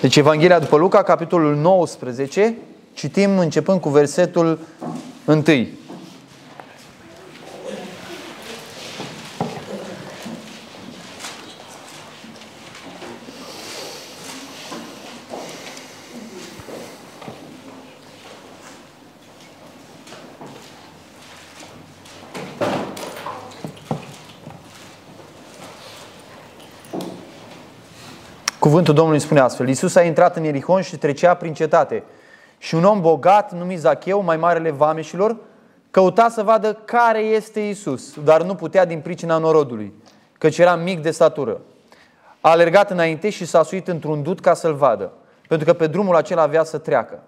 Deci Evanghelia după Luca, capitolul 19, citim începând cu versetul 1. Cuvântul Domnului spune astfel. Iisus a intrat în Ierihon și trecea prin cetate. Și un om bogat, numit Zacheu, mai marele vameșilor, căuta să vadă care este Iisus, dar nu putea din pricina norodului, căci era mic de statură. A alergat înainte și s-a suit într-un dut ca să-l vadă, pentru că pe drumul acela avea să treacă.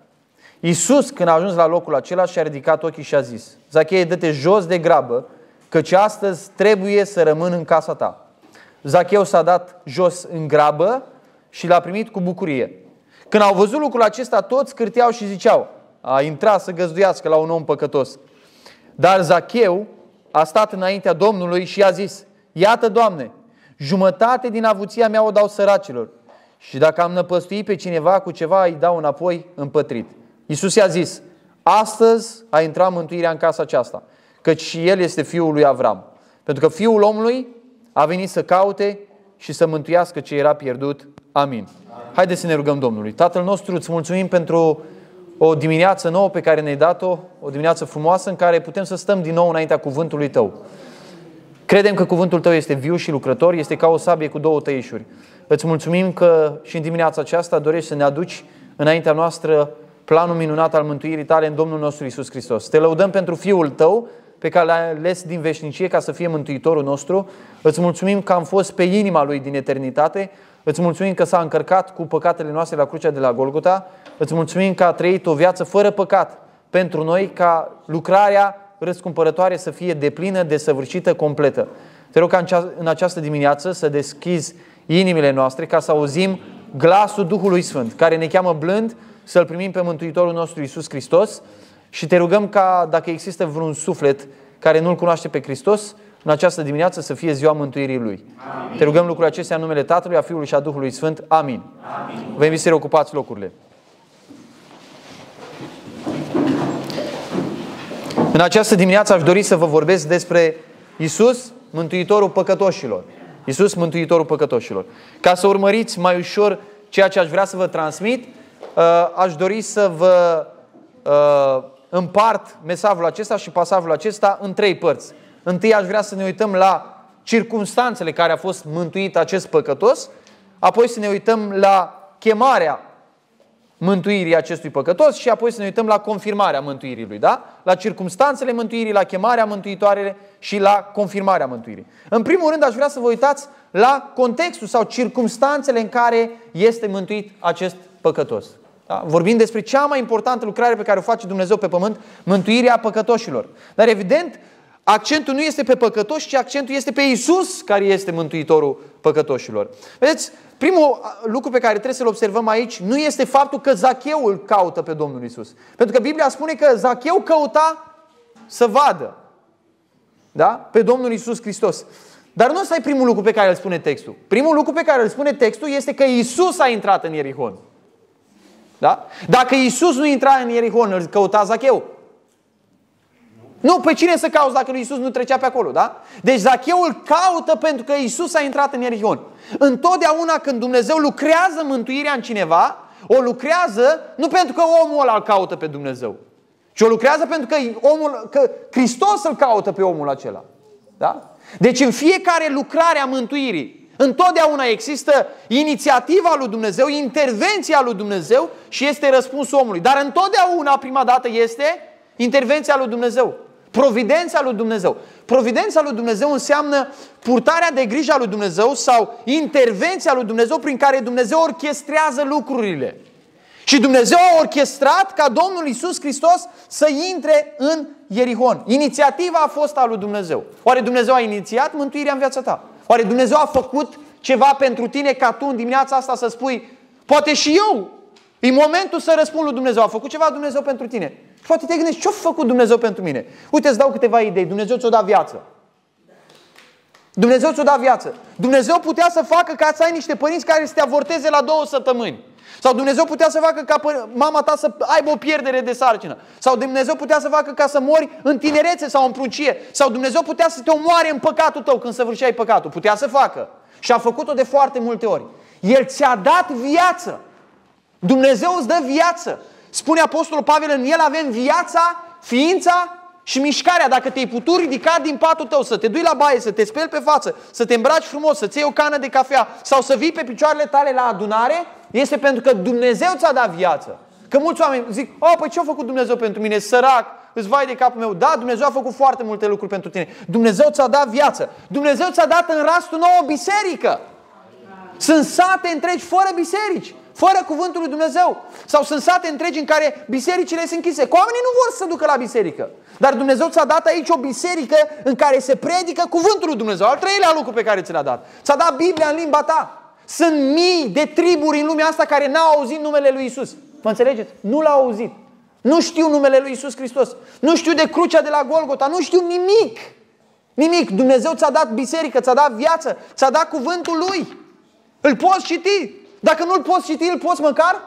Iisus, când a ajuns la locul acela, și-a ridicat ochii și a zis, Zacheu, dă-te jos de grabă, căci astăzi trebuie să rămân în casa ta. Zacheu s-a dat jos în grabă și l-a primit cu bucurie. Când au văzut lucrul acesta, toți cârteau și ziceau, a intrat să găzduiască la un om păcătos. Dar Zacheu a stat înaintea Domnului și a zis, iată, Doamne, jumătate din avuția mea o dau săracilor și dacă am năpăstuit pe cineva cu ceva, îi dau înapoi împătrit. Iisus i-a zis, astăzi a intrat mântuirea în casa aceasta, căci și el este fiul lui Avram. Pentru că fiul omului a venit să caute și să mântuiască ce era pierdut Amin. Haideți să ne rugăm Domnului. Tatăl nostru, îți mulțumim pentru o dimineață nouă pe care ne-ai dat-o, o dimineață frumoasă în care putem să stăm din nou înaintea cuvântului Tău. Credem că cuvântul Tău este viu și lucrător, este ca o sabie cu două tăișuri. Îți mulțumim că și în dimineața aceasta dorești să ne aduci înaintea noastră planul minunat al mântuirii Tale în Domnul nostru Isus Hristos. Te lăudăm pentru Fiul Tău, pe care l-ai ales din veșnicie ca să fie Mântuitorul nostru. Îți mulțumim că am fost pe inima Lui din eternitate. Îți mulțumim că s-a încărcat cu păcatele noastre la crucea de la Golgota. Îți mulțumim că a trăit o viață fără păcat pentru noi, ca lucrarea răscumpărătoare să fie deplină, desăvârșită, completă. Te rog ca în această dimineață să deschizi inimile noastre ca să auzim glasul Duhului Sfânt, care ne cheamă blând să-L primim pe Mântuitorul nostru Isus Hristos și te rugăm ca dacă există vreun suflet care nu-L cunoaște pe Hristos, în această dimineață să fie ziua mântuirii Lui. Amin. Te rugăm lucrurile acestea în numele Tatălui, a Fiului și a Duhului Sfânt. Amin. Amin. Vă invit să ocupați locurile. În această dimineață aș dori să vă vorbesc despre Isus, Mântuitorul păcătoșilor. Isus, Mântuitorul păcătoșilor. Ca să urmăriți mai ușor ceea ce aș vrea să vă transmit, uh, aș dori să vă uh, împart mesajul acesta și pasajul acesta în trei părți. Întâi aș vrea să ne uităm la circunstanțele care a fost mântuit acest păcătos, apoi să ne uităm la chemarea mântuirii acestui păcătos și apoi să ne uităm la confirmarea mântuirii lui, da? La circumstanțele mântuirii, la chemarea mântuitoarele și la confirmarea mântuirii. În primul rând aș vrea să vă uitați la contextul sau circumstanțele în care este mântuit acest păcătos. Da? Vorbim despre cea mai importantă lucrare pe care o face Dumnezeu pe pământ, mântuirea păcătoșilor. Dar evident, accentul nu este pe păcătoși, ci accentul este pe Isus, care este mântuitorul păcătoșilor. Vedeți, primul lucru pe care trebuie să-l observăm aici nu este faptul că Zacheu îl caută pe Domnul Isus. Pentru că Biblia spune că Zacheu căuta să vadă da? pe Domnul Isus Hristos. Dar nu ăsta e primul lucru pe care îl spune textul. Primul lucru pe care îl spune textul este că Isus a intrat în Ierihon. Da? Dacă Isus nu intra în Ierihon, îl căuta Zacheu. Nu, pe cine să cauți dacă lui Isus nu trecea pe acolo, da? Deci Zacheul caută pentru că Isus a intrat în Ierihon. Întotdeauna când Dumnezeu lucrează mântuirea în cineva, o lucrează nu pentru că omul ăla îl caută pe Dumnezeu, ci o lucrează pentru că, omul, că Hristos îl caută pe omul acela. Da? Deci în fiecare lucrare a mântuirii, întotdeauna există inițiativa lui Dumnezeu, intervenția lui Dumnezeu și este răspunsul omului. Dar întotdeauna, prima dată, este intervenția lui Dumnezeu. Providența lui Dumnezeu. Providența lui Dumnezeu înseamnă purtarea de grijă a lui Dumnezeu sau intervenția lui Dumnezeu prin care Dumnezeu orchestrează lucrurile. Și Dumnezeu a orchestrat ca Domnul Isus Hristos să intre în Ierihon. Inițiativa a fost a lui Dumnezeu. Oare Dumnezeu a inițiat mântuirea în viața ta? Oare Dumnezeu a făcut ceva pentru tine ca tu în dimineața asta să spui, poate și eu, e momentul să răspund lui Dumnezeu. A făcut ceva Dumnezeu pentru tine. Poate te gândești, ce-a făcut Dumnezeu pentru mine? Uite, îți dau câteva idei. Dumnezeu ți-o dat viață. Dumnezeu ți-o da viață. Dumnezeu putea să facă ca să ai niște părinți care să te avorteze la două săptămâni. Sau Dumnezeu putea să facă ca mama ta să aibă o pierdere de sarcină. Sau Dumnezeu putea să facă ca să mori în tinerețe sau în pruncie. Sau Dumnezeu putea să te omoare în păcatul tău când săvârșeai păcatul. Putea să facă. Și a făcut-o de foarte multe ori. El ți-a dat viață. Dumnezeu îți dă viață. Spune Apostolul Pavel, în el avem viața, ființa și mișcarea. Dacă te-ai putut ridica din patul tău, să te duci la baie, să te speli pe față, să te îmbraci frumos, să-ți iei o cană de cafea sau să vii pe picioarele tale la adunare, este pentru că Dumnezeu ți-a dat viață. Că mulți oameni zic, oh, păi ce a făcut Dumnezeu pentru mine? Sărac, îți vai de capul meu. Da, Dumnezeu a făcut foarte multe lucruri pentru tine. Dumnezeu ți-a dat viață. Dumnezeu ți-a dat în rastul nou o biserică. Sunt sate întregi fără biserici, fără cuvântul lui Dumnezeu. Sau sunt sate întregi în care bisericile sunt închise. Că oamenii nu vor să se ducă la biserică. Dar Dumnezeu ți-a dat aici o biserică în care se predică cuvântul lui Dumnezeu. Al treilea lucru pe care ți l-a dat. Ți-a dat Biblia în limba ta. Sunt mii de triburi în lumea asta care n-au auzit numele lui Isus. Mă înțelegeți? Nu l-au auzit. Nu știu numele lui Isus Hristos. Nu știu de crucea de la Golgota. Nu știu nimic. Nimic. Dumnezeu ți-a dat biserică, ți-a dat viață, ți-a dat cuvântul lui. Îl poți citi. Dacă nu îl poți citi, îl poți măcar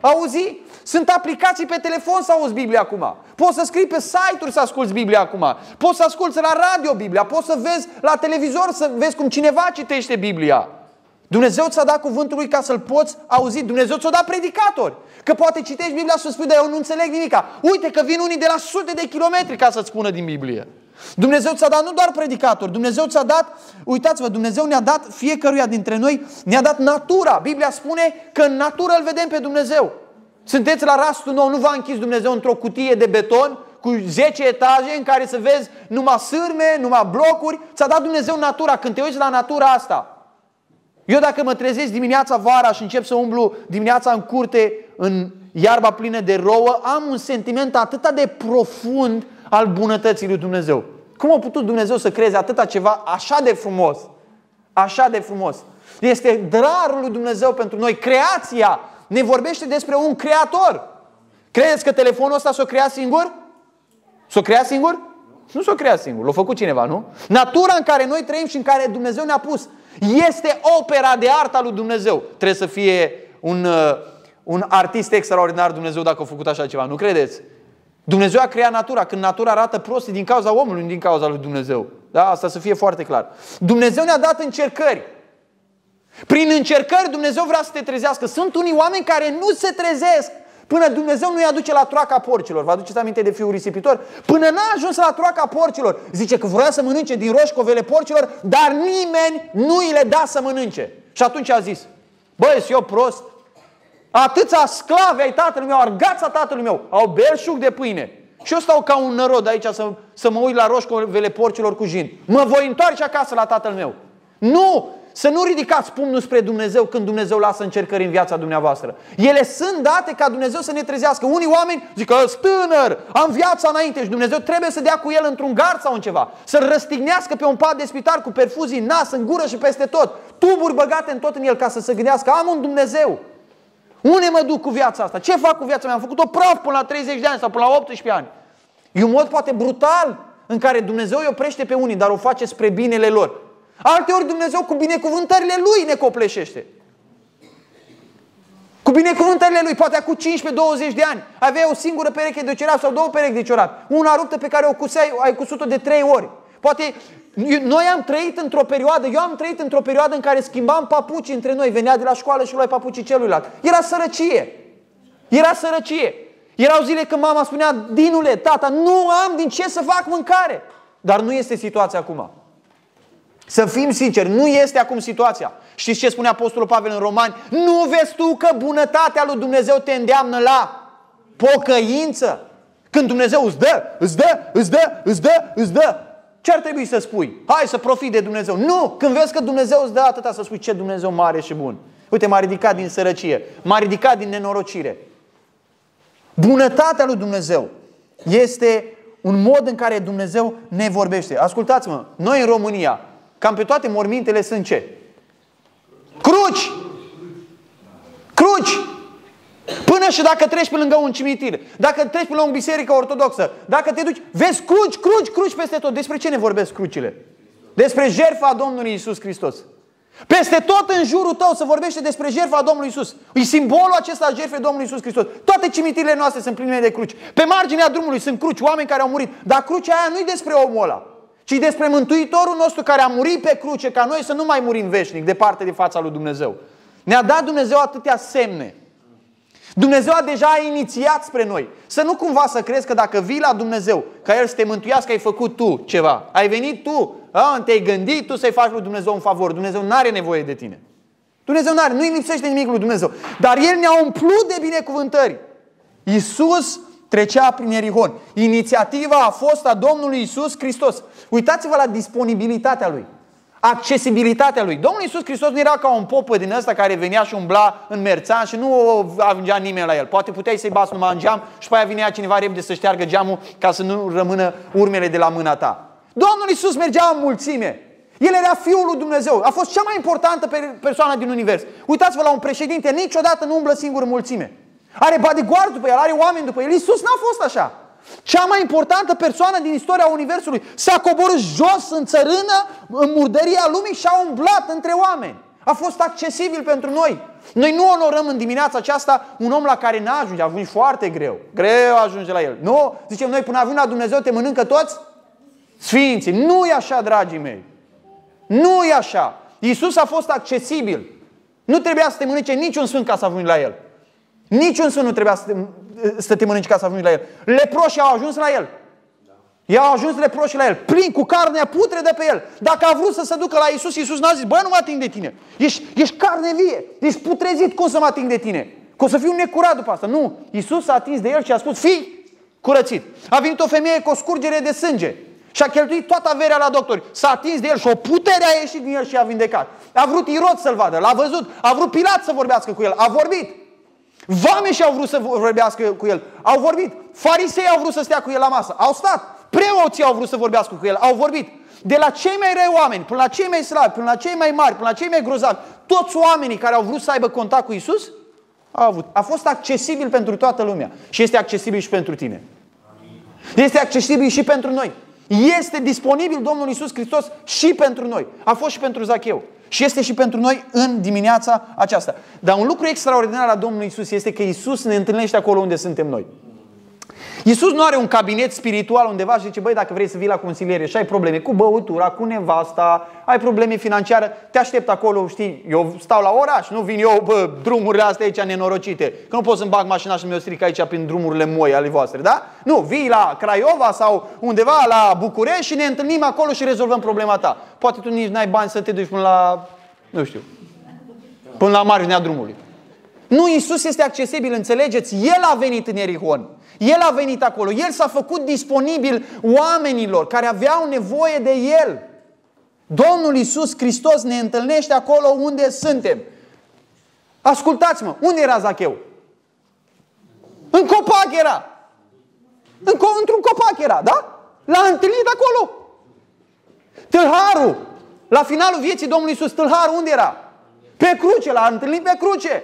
auzi. Sunt aplicații pe telefon să auzi Biblia acum. Poți să scrii pe site-uri să asculți Biblia acum. Poți să asculți la radio Biblia. Poți să vezi la televizor să vezi cum cineva citește Biblia. Dumnezeu ți-a dat cuvântul lui ca să-l poți auzi. Dumnezeu ți-a dat predicatori. Că poate citești Biblia și să spui, dar eu nu înțeleg nimica. Uite că vin unii de la sute de kilometri ca să-ți spună din Biblie. Dumnezeu ți-a dat nu doar predicatori, Dumnezeu ți-a dat, uitați-vă, Dumnezeu ne-a dat fiecăruia dintre noi, ne-a dat natura. Biblia spune că în natură îl vedem pe Dumnezeu. Sunteți la rastul nou, nu v-a închis Dumnezeu într-o cutie de beton cu 10 etaje în care să vezi numai sârme, numai blocuri. Ți-a dat Dumnezeu natura. Când te uiți la natura asta, eu dacă mă trezesc dimineața vara și încep să umblu dimineața în curte, în iarba plină de rouă, am un sentiment atât de profund al bunătății lui Dumnezeu. Cum a putut Dumnezeu să creeze atâta ceva așa de frumos? Așa de frumos. Este drarul lui Dumnezeu pentru noi. Creația ne vorbește despre un creator. Credeți că telefonul ăsta s-o crea singur? S-o crea singur? Nu s-o crea singur, l-a făcut cineva, nu? Natura în care noi trăim și în care Dumnezeu ne-a pus este opera de artă lui Dumnezeu. Trebuie să fie un, uh, un artist extraordinar Dumnezeu dacă a făcut așa ceva, nu credeți? Dumnezeu a creat natura. Când natura arată prost, e din cauza omului, nu din cauza lui Dumnezeu. Da? Asta să fie foarte clar. Dumnezeu ne-a dat încercări. Prin încercări Dumnezeu vrea să te trezească. Sunt unii oameni care nu se trezesc până Dumnezeu nu-i aduce la troaca porcilor. Vă aduceți aminte de fiul risipitor? Până n-a ajuns la troaca porcilor. Zice că vrea să mănânce din roșcovele porcilor, dar nimeni nu îi le da să mănânce. Și atunci a zis, băi, eu prost, Atâția sclavi ai tatălui meu, argața tatălui meu, au belșug de pâine. Și eu stau ca un nărod aici să, să mă uit la roșcovele porcilor cu jin. Mă voi întoarce acasă la tatăl meu. Nu! Să nu ridicați pumnul spre Dumnezeu când Dumnezeu lasă încercări în viața dumneavoastră. Ele sunt date ca Dumnezeu să ne trezească. Unii oameni zic că tânăr, am viața înainte și Dumnezeu trebuie să dea cu el într-un gard sau în ceva. Să-l răstignească pe un pat de spital cu perfuzii în nas, în gură și peste tot. Tuburi băgate în tot în el ca să se gândească, am un Dumnezeu. Unde mă duc cu viața asta? Ce fac cu viața mea? Am făcut-o praf până la 30 de ani sau până la 18 ani. E un mod poate brutal în care Dumnezeu îi oprește pe unii, dar o face spre binele lor. Alte ori Dumnezeu cu binecuvântările Lui ne copleșește. Cu binecuvântările Lui, poate acum 15-20 de ani, aveai o singură pereche de ciorap sau două perechi de ciorap. Una ruptă pe care o cuseai, ai cusut-o de trei ori. Poate noi am trăit într-o perioadă, eu am trăit într-o perioadă în care schimbam papuci între noi, venea de la școală și luai papucii celuilalt. Era sărăcie. Era sărăcie. Erau zile când mama spunea, Dinule, tata, nu am din ce să fac mâncare. Dar nu este situația acum. Să fim sinceri, nu este acum situația. Știți ce spune Apostolul Pavel în Romani? Nu vezi tu că bunătatea lui Dumnezeu te îndeamnă la pocăință? Când Dumnezeu îți dă, îți dă, îți dă, îți dă, îți dă, ce ar trebui să spui? Hai să profit de Dumnezeu. Nu! Când vezi că Dumnezeu îți dă atâta să spui ce Dumnezeu mare și bun. Uite, m-a ridicat din sărăcie, m-a ridicat din nenorocire. Bunătatea lui Dumnezeu este un mod în care Dumnezeu ne vorbește. Ascultați-mă, noi în România, cam pe toate mormintele sunt ce? Cruci! Cruci! Până și dacă treci pe lângă un cimitir, dacă treci pe lângă o biserică ortodoxă, dacă te duci, vezi cruci, cruci, cruci peste tot. Despre ce ne vorbesc crucile? Despre jertfa Domnului Isus Hristos. Peste tot în jurul tău se vorbește despre jertfa Domnului Isus. E simbolul acesta al jertfei Domnului Isus Hristos. Toate cimitirile noastre sunt pline de cruci. Pe marginea drumului sunt cruci, oameni care au murit. Dar crucea aia nu e despre omul ăla, ci despre Mântuitorul nostru care a murit pe cruce ca noi să nu mai murim veșnic departe de fața lui Dumnezeu. Ne-a dat Dumnezeu atâtea semne. Dumnezeu a deja inițiat spre noi. Să nu cumva să crezi că dacă vii la Dumnezeu, ca El să te mântuiască, ai făcut tu ceva. Ai venit tu, a, te-ai gândit tu să-i faci lui Dumnezeu un favor. Dumnezeu nu are nevoie de tine. Dumnezeu nu are, nu-i lipsește nimic lui Dumnezeu. Dar El ne-a umplut de binecuvântări. Iisus trecea prin Erihon. Inițiativa a fost a Domnului Iisus Hristos. Uitați-vă la disponibilitatea Lui accesibilitatea lui. Domnul Iisus Hristos nu era ca un popă din ăsta care venea și umbla în merțan și nu ajungea nimeni la el. Poate puteai să-i bați numai în geam și pe aia vinea cineva repede să șteargă geamul ca să nu rămână urmele de la mâna ta. Domnul Iisus mergea în mulțime. El era Fiul lui Dumnezeu. A fost cea mai importantă persoană din univers. Uitați-vă la un președinte, niciodată nu umblă singur în mulțime. Are bodyguard după el, are oameni după el. Iisus n-a fost așa. Cea mai importantă persoană din istoria Universului s-a coborât jos în țărână, în murdăria lumii și a umblat între oameni. A fost accesibil pentru noi. Noi nu onorăm în dimineața aceasta un om la care n-ajunge, ajunge foarte greu. Greu ajunge la el. Nu, zicem noi, până ajung la Dumnezeu te mănâncă toți sfinții. Nu e așa, dragii mei. Nu e așa. Iisus a fost accesibil. Nu trebuia să te mănânce niciun sfânt ca să ajungi la el. Niciun sfânt nu trebuia să te, să te mănânci ca să ajungi la el. Leproșii au ajuns la el. I-au ajuns leproșii la el, plin cu carnea putre de pe el. Dacă a vrut să se ducă la Isus, Isus n-a zis, bă, nu mă ating de tine. Ești, ești carne vie, ești putrezit, cum să mă ating de tine? Că o să fiu necurat după asta. Nu, Isus s-a atins de el și a spus, fii curățit. A venit o femeie cu o scurgere de sânge și a cheltuit toată averea la doctori. S-a atins de el și o putere a ieșit din el și a vindecat. A vrut Irod să-l vadă, l-a văzut. A vrut Pilat să vorbească cu el, a vorbit. Vame și au vrut să vorbească cu el. Au vorbit. Farisei au vrut să stea cu el la masă. Au stat. Preoții au vrut să vorbească cu el. Au vorbit. De la cei mai răi oameni, până la cei mai slabi, până la cei mai mari, până la cei mai grozavi, toți oamenii care au vrut să aibă contact cu Isus, au avut. A fost accesibil pentru toată lumea. Și este accesibil și pentru tine. Este accesibil și pentru noi. Este disponibil Domnul Isus Hristos și pentru noi. A fost și pentru Zacheu. Și este și pentru noi în dimineața aceasta. Dar un lucru extraordinar la Domnul Isus este că Isus ne întâlnește acolo unde suntem noi. Iisus nu are un cabinet spiritual undeva și zice, băi, dacă vrei să vii la consiliere și ai probleme cu băutura, cu nevasta, ai probleme financiare, te aștept acolo, știi, eu stau la oraș, nu vin eu, bă, drumurile astea aici nenorocite, că nu pot să-mi bag mașina și mi-o stric aici prin drumurile moi ale voastre, da? Nu, vii la Craiova sau undeva la București și ne întâlnim acolo și rezolvăm problema ta. Poate tu nici n-ai bani să te duci până la, nu știu, până la marginea drumului. Nu, Isus este accesibil, înțelegeți? El a venit în Erihon. El a venit acolo. El s-a făcut disponibil oamenilor care aveau nevoie de El. Domnul Isus Hristos ne întâlnește acolo unde suntem. Ascultați-mă, unde era Zacheu? În copac era. În co- într-un copac era, da? L-a întâlnit acolo. Tâlharul, la finalul vieții Domnului Isus, tâlharul unde era? Pe cruce, l-a întâlnit pe cruce.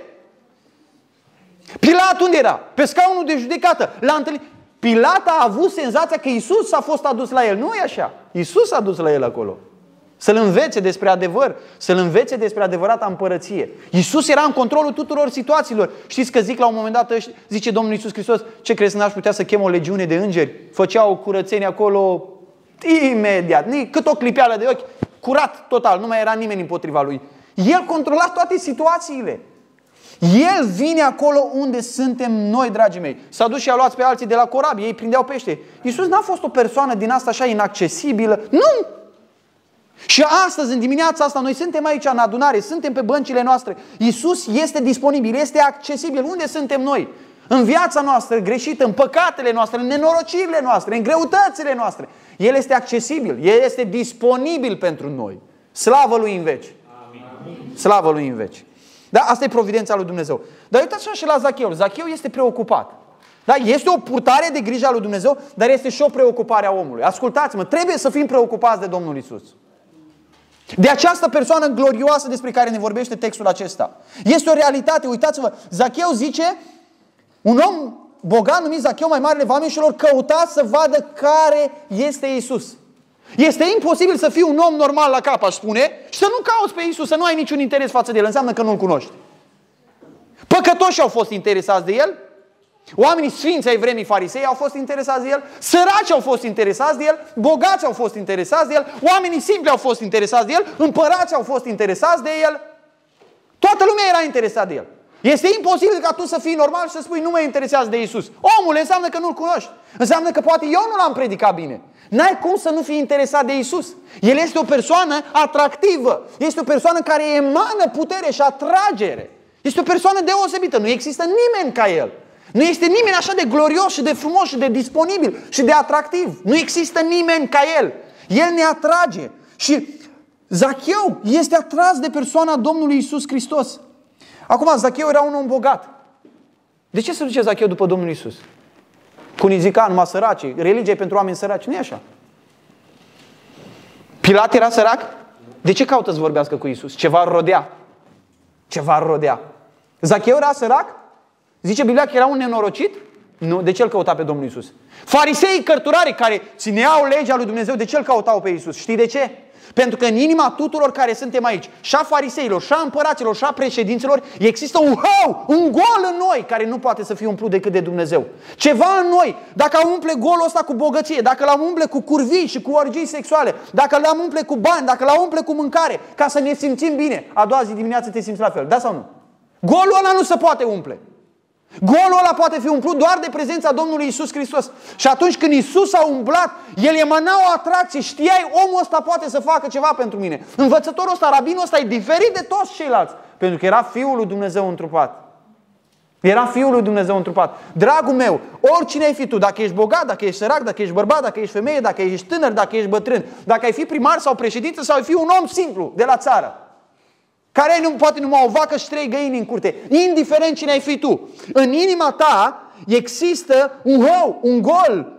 Pilat unde era? Pe scaunul de judecată. L-a întâlnit. Pilat a avut senzația că Isus a fost adus la el. Nu e așa. Isus a dus la el acolo. Să-l învețe despre adevăr, să-l învețe despre adevărata împărăție. Isus era în controlul tuturor situațiilor. Știți că zic la un moment dat, zice Domnul Isus Hristos, ce crezi, n-aș putea să chem o legiune de îngeri? Făceau curățenie acolo imediat, cât o clipeală de ochi, curat total, nu mai era nimeni împotriva lui. El controla toate situațiile. El vine acolo unde suntem noi, dragii mei. S-a dus și a luat pe alții de la corabie, ei prindeau pește. Iisus n-a fost o persoană din asta așa inaccesibilă. Nu! Și astăzi, în dimineața asta, noi suntem aici în adunare, suntem pe băncile noastre. Iisus este disponibil, este accesibil. Unde suntem noi? În viața noastră greșită, în păcatele noastre, în nenorocirile noastre, în greutățile noastre. El este accesibil, El este disponibil pentru noi. Slavă Lui în veci! Slavă Lui în veci! Da? Asta e providența lui Dumnezeu. Dar uitați și la Zacheu. Zacheu este preocupat. Da? Este o purtare de grijă a lui Dumnezeu, dar este și o preocupare a omului. Ascultați-mă, trebuie să fim preocupați de Domnul Isus. De această persoană glorioasă despre care ne vorbește textul acesta. Este o realitate, uitați-vă, Zacheu zice, un om bogat numit Zacheu, mai marele vameșilor, căuta să vadă care este Isus. Este imposibil să fii un om normal la cap, aș spune, și să nu cauți pe Isus, să nu ai niciun interes față de El. Înseamnă că nu-L cunoști. Păcătoși au fost interesați de El, Oamenii sfinți ai vremii farisei au fost interesați de el, săraci au fost interesați de el, bogați au fost interesați de el, oamenii simpli au fost interesați de el, împărați au fost interesați de el. Toată lumea era interesată de el. Este imposibil ca tu să fii normal și să spui nu mă interesează de Isus. Omul înseamnă că nu-L cunoști. Înseamnă că poate eu nu l-am predicat bine. N-ai cum să nu fii interesat de Isus. El este o persoană atractivă. Este o persoană care emană putere și atragere. Este o persoană deosebită. Nu există nimeni ca El. Nu este nimeni așa de glorios și de frumos și de disponibil și de atractiv. Nu există nimeni ca El. El ne atrage. Și Zacheu este atras de persoana Domnului Isus Hristos. Acum, Zacheu era un om bogat. De ce se duce Zacheu după Domnul Isus? Cu zica numai săraci, religie pentru oameni săraci. Nu e așa. Pilat era sărac? De ce caută să vorbească cu Isus? Ceva rodea. Ceva rodea. Zacheu era sărac? Zice Biblia că era un nenorocit? Nu, de ce îl căuta pe Domnul Isus? Fariseii cărturari care țineau legea lui Dumnezeu, de ce îl căutau pe Isus? Știi de ce? Pentru că în inima tuturor care suntem aici, și a fariseilor, și a împăraților, și a președinților, există un hău, un gol în noi care nu poate să fie umplut decât de Dumnezeu. Ceva în noi, dacă am umple golul ăsta cu bogăție, dacă l-am umple cu curvii și cu orgii sexuale, dacă l-am umple cu bani, dacă l-am umple cu mâncare, ca să ne simțim bine, a doua zi dimineață te simți la fel. Da sau nu? Golul ăla nu se poate umple. Golul ăla poate fi umplut doar de prezența Domnului Isus Hristos. Și atunci când Isus a umblat, el emana o atracție. Știai, omul ăsta poate să facă ceva pentru mine. Învățătorul ăsta, rabinul ăsta e diferit de toți ceilalți. Pentru că era Fiul lui Dumnezeu întrupat. Era Fiul lui Dumnezeu întrupat. Dragul meu, oricine ai fi tu, dacă ești bogat, dacă ești sărac, dacă ești bărbat, dacă ești femeie, dacă ești tânăr, dacă ești bătrân, dacă ai fi primar sau președinte sau ai fi un om simplu de la țară, care nu, poate numai o vacă și trei găini în curte. Indiferent cine ai fi tu. În inima ta există un hău, un gol.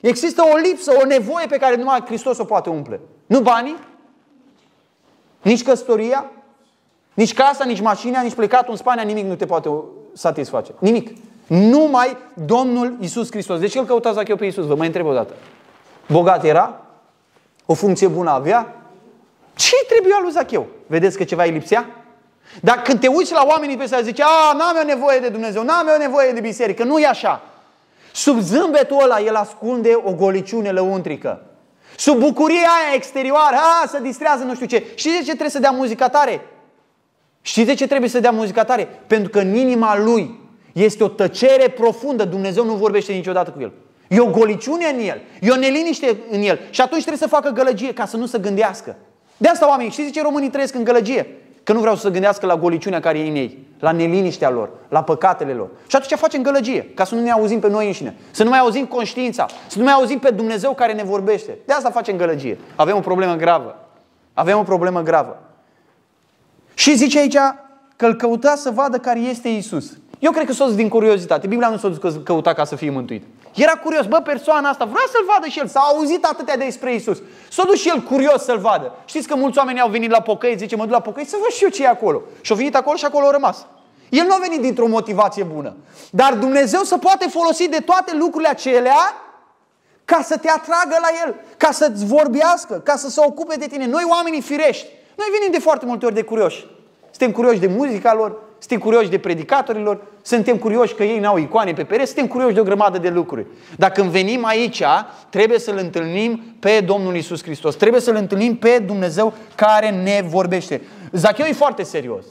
Există o lipsă, o nevoie pe care numai Hristos o poate umple. Nu banii, nici căsătoria, nici casa, nici mașina, nici plecatul în Spania, nimic nu te poate satisface. Nimic. Numai Domnul Isus Hristos. Deci el căuta Zacheu pe Isus. Vă mai întreb o dată. Bogat era? O funcție bună avea? Ce trebuia lui Zacheu? Vedeți că ceva îi lipsea? Dar când te uiți la oamenii pe ăsta, zice, a, n-am eu nevoie de Dumnezeu, n-am eu nevoie de biserică, nu e așa. Sub zâmbetul ăla, el ascunde o goliciune lăuntrică. Sub bucuria aia exterioară, a, să distrează nu știu ce. Știți de ce trebuie să dea muzica tare? Știți de ce trebuie să dea muzica tare? Pentru că în inima lui este o tăcere profundă. Dumnezeu nu vorbește niciodată cu el. E o goliciune în el, e o neliniște în el. Și atunci trebuie să facă gălăgie ca să nu se gândească. De asta oamenii, știți ce românii trăiesc în gălăgie? Că nu vreau să se gândească la goliciunea care e în ei, la neliniștea lor, la păcatele lor. Și atunci facem gălăgie, ca să nu ne auzim pe noi înșine, să nu mai auzim conștiința, să nu mai auzim pe Dumnezeu care ne vorbește. De asta facem gălăgie. Avem o problemă gravă. Avem o problemă gravă. Și zice aici că îl căuta să vadă care este Isus. Eu cred că s-o din curiozitate. Biblia nu s-a dus căuta ca să fie mântuit. Era curios, bă, persoana asta vrea să-l vadă și el, s-a auzit atâtea despre Isus. S-a dus și el curios să-l vadă. Știți că mulți oameni au venit la pocăi, zice, mă duc la pocăi să văd și eu ce e acolo. Și au venit acolo și acolo au rămas. El nu a venit dintr-o motivație bună. Dar Dumnezeu să poate folosi de toate lucrurile acelea ca să te atragă la El, ca să-ți vorbească, ca să se ocupe de tine. Noi oamenii firești, noi venim de foarte multe ori de curioși. Suntem curioși de muzica lor, suntem curioși de predicatorilor, suntem curioși că ei n-au icoane pe pereți, suntem curioși de o grămadă de lucruri. Dar când venim aici, trebuie să-L întâlnim pe Domnul Isus Hristos. Trebuie să-L întâlnim pe Dumnezeu care ne vorbește. Zacheu e foarte serios.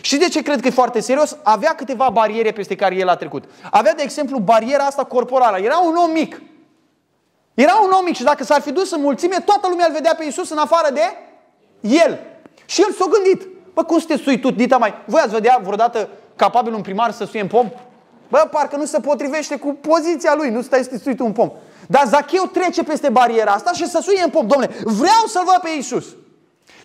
Și de ce cred că e foarte serios? Avea câteva bariere peste care el a trecut. Avea, de exemplu, bariera asta corporală. Era un om mic. Era un om mic și dacă s-ar fi dus în mulțime, toată lumea îl vedea pe Isus în afară de el. Și el s-a gândit, Bă, cum să te sui tu, dita mai? Voi ați vedea vreodată capabil un primar să suie în pom? Bă, parcă nu se potrivește cu poziția lui, nu stai să te sui tu în pom. Dar Zacheu trece peste bariera asta și să suie în pom. Domnule, vreau să-L văd pe Iisus.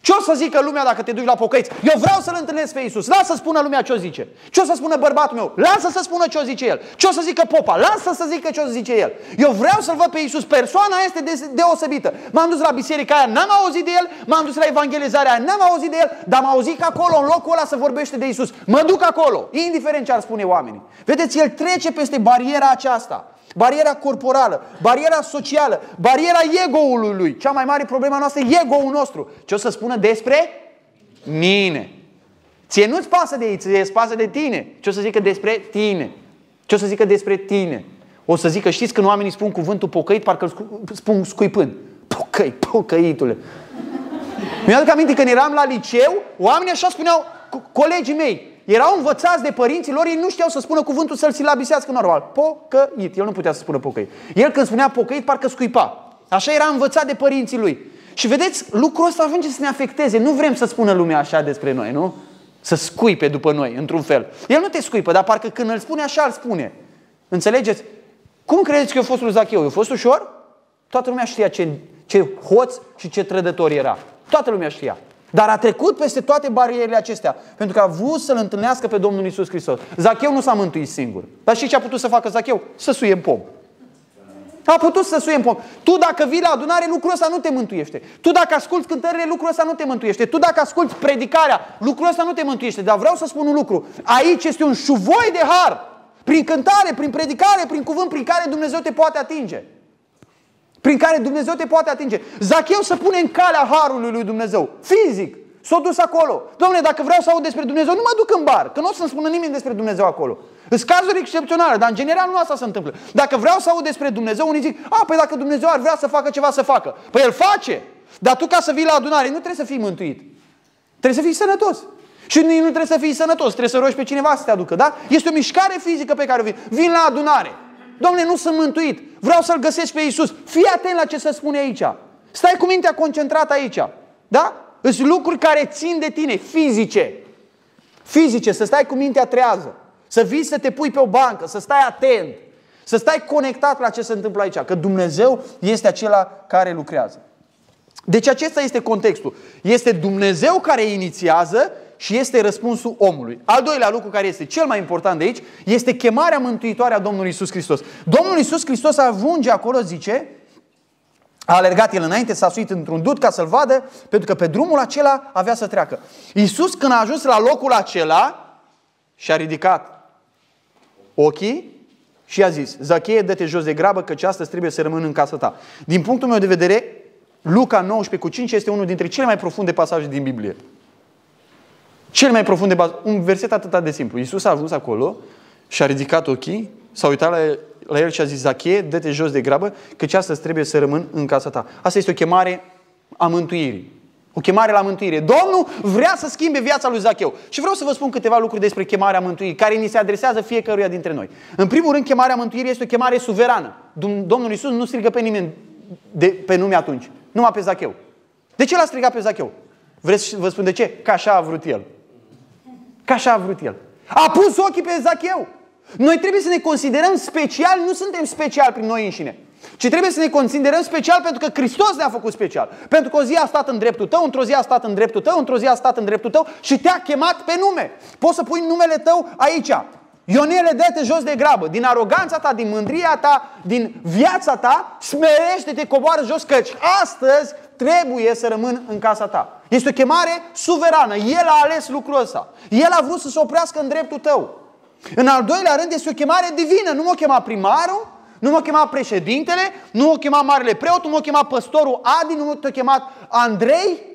Ce o să zică lumea dacă te duci la pocăiți? Eu vreau să-L întâlnesc pe Iisus. Lasă să spună lumea ce o zice. Ce o să spună bărbatul meu? Lasă să spună ce o zice el. Ce o să zică popa? Lasă să zică ce o zice el. Eu vreau să-L văd pe Iisus. Persoana este deosebită. M-am dus la biserica aia, n-am auzit de el. M-am dus la evangelizarea aia, n-am auzit de el. Dar am auzit că acolo, în locul ăla, se vorbește de Iisus. Mă duc acolo, indiferent ce ar spune oamenii. Vedeți, el trece peste bariera aceasta. Bariera corporală, bariera socială, bariera ego-ului lui. Cea mai mare problema noastră e ego-ul nostru. Ce o să spună despre mine? Ție nu-ți pasă de ei, ție pasă de tine. Ce o să zică despre tine? Ce o să zică despre tine? O să zică, știți când oamenii spun cuvântul pocăit, parcă îl spun scuipând. Pocăi, pocăitule. Mi-aduc aminte când eram la liceu, oamenii așa spuneau, colegii mei, erau învățați de părinții lor, ei nu știau să spună cuvântul să-l silabisească normal. Pocăit. El nu putea să spună pocăit. El când spunea pocăit, parcă scuipa. Așa era învățat de părinții lui. Și vedeți, lucrul ăsta ajunge să ne afecteze. Nu vrem să spună lumea așa despre noi, nu? Să scuipe după noi, într-un fel. El nu te scuipă, dar parcă când îl spune așa, îl spune. Înțelegeți? Cum credeți că eu fost lui Zacheu? Eu fost ușor? Toată lumea știa ce, ce hoț și ce trădător era. Toată lumea știa. Dar a trecut peste toate barierele acestea, pentru că a vrut să-L întâlnească pe Domnul Isus Hristos. Zacheu nu s-a mântuit singur. Dar și ce a putut să facă Zacheu? Să suie în pom. A putut să suie în pom. Tu dacă vii la adunare, lucrul ăsta nu te mântuiește. Tu dacă asculți cântările, lucrul ăsta nu te mântuiește. Tu dacă asculți predicarea, lucrul ăsta nu te mântuiește. Dar vreau să spun un lucru. Aici este un șuvoi de har. Prin cântare, prin predicare, prin cuvânt, prin care Dumnezeu te poate atinge prin care Dumnezeu te poate atinge. Zacheu să pune în calea harului lui Dumnezeu, fizic. S-a dus acolo. Domnule, dacă vreau să aud despre Dumnezeu, nu mă duc în bar, că nu o să-mi spună nimeni despre Dumnezeu acolo. Sunt cazuri excepționale, dar în general nu asta se întâmplă. Dacă vreau să aud despre Dumnezeu, unii zic, a, păi dacă Dumnezeu ar vrea să facă ceva, să facă. Păi El face. Dar tu ca să vii la adunare, nu trebuie să fii mântuit. Trebuie să fii sănătos. Și nu trebuie să fii sănătos, trebuie să rogi pe cineva să te aducă, da? Este o mișcare fizică pe care o vin. Vin la adunare. Domnule, nu sunt mântuit. Vreau să-L găsesc pe Iisus. Fii atent la ce se spune aici. Stai cu mintea concentrată aici. Da? Sunt lucruri care țin de tine, fizice. Fizice, să stai cu mintea trează. Să vii să te pui pe o bancă, să stai atent. Să stai conectat la ce se întâmplă aici. Că Dumnezeu este acela care lucrează. Deci acesta este contextul. Este Dumnezeu care inițiază și este răspunsul omului. Al doilea lucru care este cel mai important de aici este chemarea mântuitoare a Domnului Isus Hristos. Domnul Isus Hristos ajunge acolo, zice, a alergat el înainte, s-a suit într-un dut ca să-l vadă, pentru că pe drumul acela avea să treacă. Isus când a ajuns la locul acela și-a ridicat ochii și a zis, Zacheie, dă-te jos de grabă, că astăzi trebuie să rămân în casa ta. Din punctul meu de vedere, Luca 19 cu 5 este unul dintre cele mai profunde pasaje din Biblie. Cel mai profund de bază. Un verset atât de simplu. Iisus a ajuns acolo și a ridicat ochii, s-a uitat la, la el și a zis, Zachie, dă-te jos de grabă, căci astăzi trebuie să rămân în casa ta. Asta este o chemare a mântuirii. O chemare la mântuire. Domnul vrea să schimbe viața lui Zacheu. Și vreau să vă spun câteva lucruri despre chemarea mântuirii, care ni se adresează fiecăruia dintre noi. În primul rând, chemarea mântuirii este o chemare suverană. Domnul Iisus nu strigă pe nimeni de, pe nume atunci, numai pe Zacheu. De ce l-a strigat pe Zacheu? Vreți să vă spun de ce? Că așa a vrut el. Ca așa a vrut el. A pus ochii pe Zacheu. Noi trebuie să ne considerăm special, nu suntem special prin noi înșine. Ci trebuie să ne considerăm special pentru că Hristos ne-a făcut special. Pentru că o zi a stat în dreptul tău, într-o zi a stat în dreptul tău, într-o zi a stat în dreptul tău și te-a chemat pe nume. Poți să pui numele tău aici. Ionele, dă-te jos de grabă. Din aroganța ta, din mândria ta, din viața ta, smerește-te, coboară jos, căci astăzi trebuie să rămân în casa ta. Este o chemare suverană. El a ales lucrul ăsta. El a vrut să se oprească în dreptul tău. În al doilea rând este o chemare divină. Nu m-a chemat primarul, nu m-a chemat președintele, nu m-a chemat marele preot, nu m-a chemat păstorul Adi, nu m-a chemat Andrei.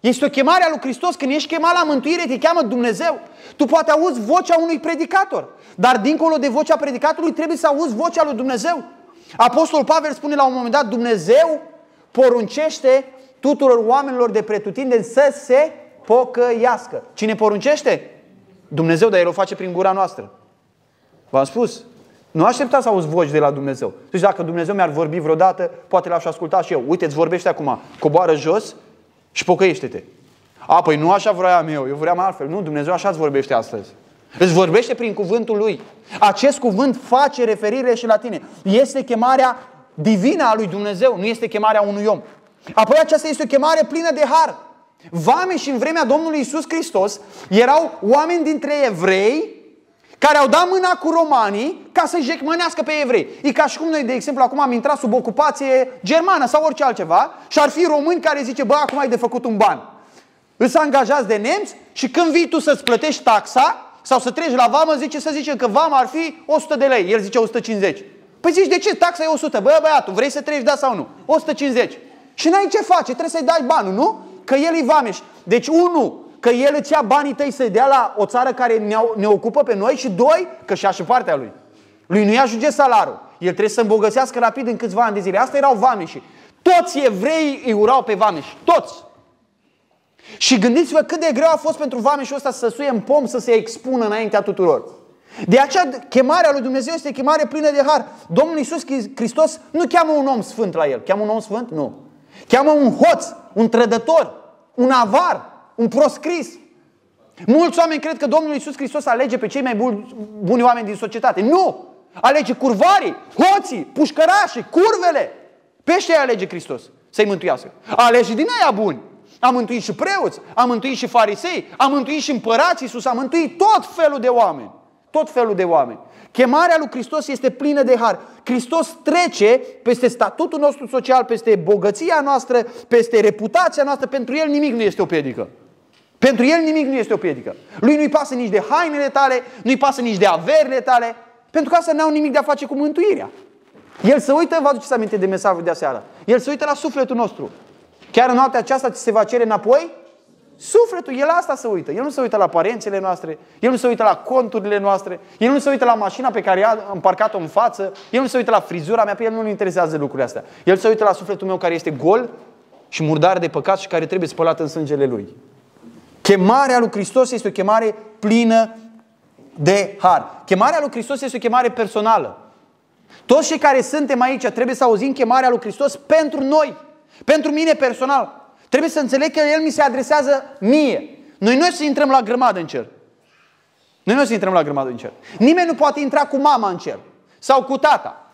Este o chemare a lui Hristos. Când ești chemat la mântuire, te cheamă Dumnezeu. Tu poate auzi vocea unui predicator, dar dincolo de vocea predicatorului trebuie să auzi vocea lui Dumnezeu. Apostolul Pavel spune la un moment dat, Dumnezeu poruncește tuturor oamenilor de pretutindeni să se pocăiască. Cine poruncește? Dumnezeu, dar El o face prin gura noastră. V-am spus, nu așteptați să auzi voci de la Dumnezeu. Deci dacă Dumnezeu mi-ar vorbi vreodată, poate l-aș asculta și eu. Uite, îți vorbește acum, coboară jos și pocăiește-te. A, păi nu așa vroiam eu, eu vreau altfel. Nu, Dumnezeu așa îți vorbește astăzi. Îți vorbește prin cuvântul Lui. Acest cuvânt face referire și la tine. Este chemarea divină a lui Dumnezeu, nu este chemarea unui om. Apoi aceasta este o chemare plină de har. Vame și în vremea Domnului Isus Hristos erau oameni dintre evrei care au dat mâna cu romanii ca să jecmănească pe evrei. E ca și cum noi, de exemplu, acum am intrat sub ocupație germană sau orice altceva și ar fi români care zice, bă, acum ai de făcut un ban. Îți angajați de nemți și când vii tu să-ți plătești taxa sau să treci la vamă, zice să zice că vama ar fi 100 de lei. El zice 150. Păi zici, de ce? Taxa e 100. Bă, băiatul, vrei să treci, da sau nu? 150. Și n-ai ce face, trebuie să-i dai banul, nu? Că el e vameș. Deci, unu, că el îți ia banii tăi să-i dea la o țară care ne, ne ocupă pe noi și doi, că și-a și partea lui. Lui nu-i ajunge salarul. El trebuie să îmbogățească rapid în câțiva ani de zile. Asta erau vameșii. Toți evreii îi urau pe vameși. Toți. Și gândiți-vă cât de greu a fost pentru vameșul ăsta să suie în pom, să se expună înaintea tuturor. De aceea chemarea lui Dumnezeu este chemare plină de har. Domnul Iisus Hristos nu cheamă un om sfânt la el. Cheamă un om sfânt? Nu. Cheamă un hoț, un trădător, un avar, un proscris. Mulți oameni cred că Domnul Iisus Hristos alege pe cei mai buni, buni oameni din societate. Nu! Alege curvarii, hoții, pușcărașii, curvele. Pe ăștia alege Hristos să-i mântuiască. Alege din aia buni. A mântuit și preoți, a mântuit și farisei, a mântuit și împărații Iisus, a mântuit tot felul de oameni. Tot felul de oameni. Chemarea lui Hristos este plină de har. Hristos trece peste statutul nostru social, peste bogăția noastră, peste reputația noastră. Pentru El nimic nu este o piedică. Pentru El nimic nu este o piedică. Lui nu-i pasă nici de hainele tale, nu-i pasă nici de averile tale, pentru că asta n-au nimic de a face cu mântuirea. El se uită, vă aduceți aminte de mesajul de aseară, El se uită la sufletul nostru. Chiar în noaptea aceasta ți se va cere înapoi Sufletul, el asta se uită. El nu se uită la parențele noastre, el nu se uită la conturile noastre, el nu se uită la mașina pe care a împarcat-o în față, el nu se uită la frizura mea, pe el nu-l interesează lucrurile astea. El se uită la sufletul meu care este gol și murdar de păcat și care trebuie spălat în sângele lui. Chemarea lui Hristos este o chemare plină de har. Chemarea lui Hristos este o chemare personală. Toți cei care suntem aici trebuie să auzim chemarea lui Hristos pentru noi, pentru mine personal. Trebuie să înțeleg că El mi se adresează mie. Noi nu o să intrăm la grămadă în cer. Noi nu o să intrăm la grămadă în cer. Nimeni nu poate intra cu mama în cer. Sau cu tata.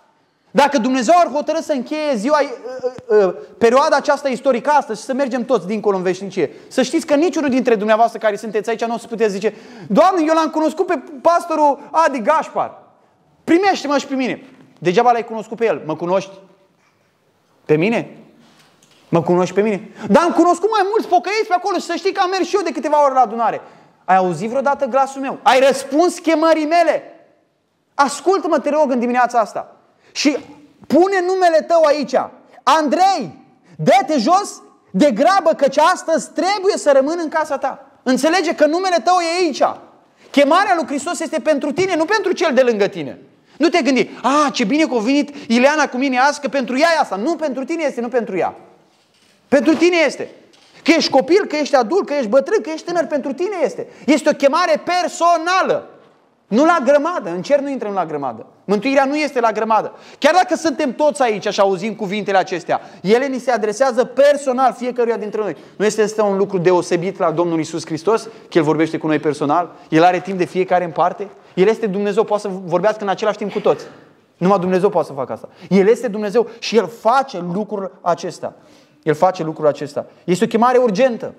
Dacă Dumnezeu ar hotărâ să încheie ziua, uh, uh, perioada aceasta istorică astăzi și să mergem toți dincolo în veșnicie, să știți că niciunul dintre dumneavoastră care sunteți aici nu o să puteți zice Doamne, eu l-am cunoscut pe pastorul Adi Gașpar. Primește-mă și pe mine. Degeaba l-ai cunoscut pe el. Mă cunoști? Pe mine? Mă cunoști pe mine? Dar am cunoscut mai mulți pocăiți pe acolo și să știi că am mers și eu de câteva ori la adunare. Ai auzit vreodată glasul meu? Ai răspuns chemării mele? Ascultă-mă, te rog, în dimineața asta. Și pune numele tău aici. Andrei, dă-te jos de grabă, căci astăzi trebuie să rămân în casa ta. Înțelege că numele tău e aici. Chemarea lui Hristos este pentru tine, nu pentru cel de lângă tine. Nu te gândi, a, ce bine că a venit Ileana cu mine azi, că pentru ea e asta. Nu, pentru tine este, nu pentru ea. Pentru tine este. Că ești copil, că ești adult, că ești bătrân, că ești tânăr, pentru tine este. Este o chemare personală. Nu la grămadă. În cer nu intrăm la grămadă. Mântuirea nu este la grămadă. Chiar dacă suntem toți aici și auzim cuvintele acestea, ele ni se adresează personal fiecăruia dintre noi. Nu este asta un lucru deosebit la Domnul Isus Hristos, că El vorbește cu noi personal? El are timp de fiecare în parte? El este Dumnezeu, poate să vorbească în același timp cu toți. Numai Dumnezeu poate să facă asta. El este Dumnezeu și El face lucrul acesta. El face lucrul acesta. Este o chemare urgentă.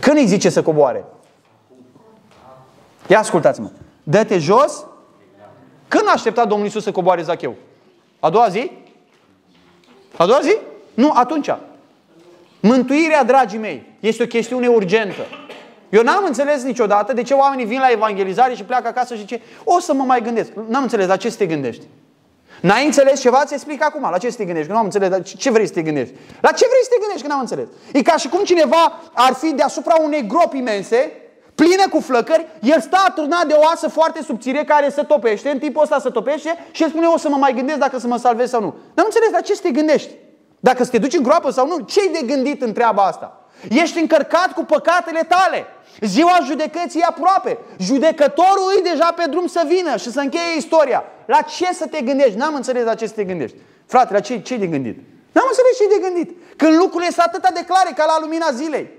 Când îi zice să coboare? Ia ascultați-mă. Dă-te jos. Când a așteptat Domnul Iisus să coboare Zacheu? A doua zi? A doua zi? Nu, atunci. Mântuirea, dragii mei, este o chestiune urgentă. Eu n-am înțeles niciodată de ce oamenii vin la evangelizare și pleacă acasă și zice o să mă mai gândesc. N-am înțeles, la ce să te gândești? N-ai înțeles ceva? Ți explic acum. La ce să te gândești? Că nu am înțeles. Dar ce vrei să te gândești? La ce vrei să te gândești? Că n-am înțeles. E ca și cum cineva ar fi deasupra unei gropi imense, pline cu flăcări, el stă aturnat de o asă foarte subțire care se topește, în timpul ăsta se topește și el spune o să mă mai gândesc dacă să mă salvez sau nu. N-am înțeles, la ce să te gândești? Dacă să te duci în groapă sau nu? Ce-i de gândit în treaba asta? Ești încărcat cu păcatele tale. Ziua judecății e aproape. Judecătorul e deja pe drum să vină și să încheie istoria. La ce să te gândești? N-am înțeles la ce să te gândești. Frate, la ce, ce de gândit? N-am înțeles ce de gândit. Când lucrurile sunt atât de clare ca la lumina zilei.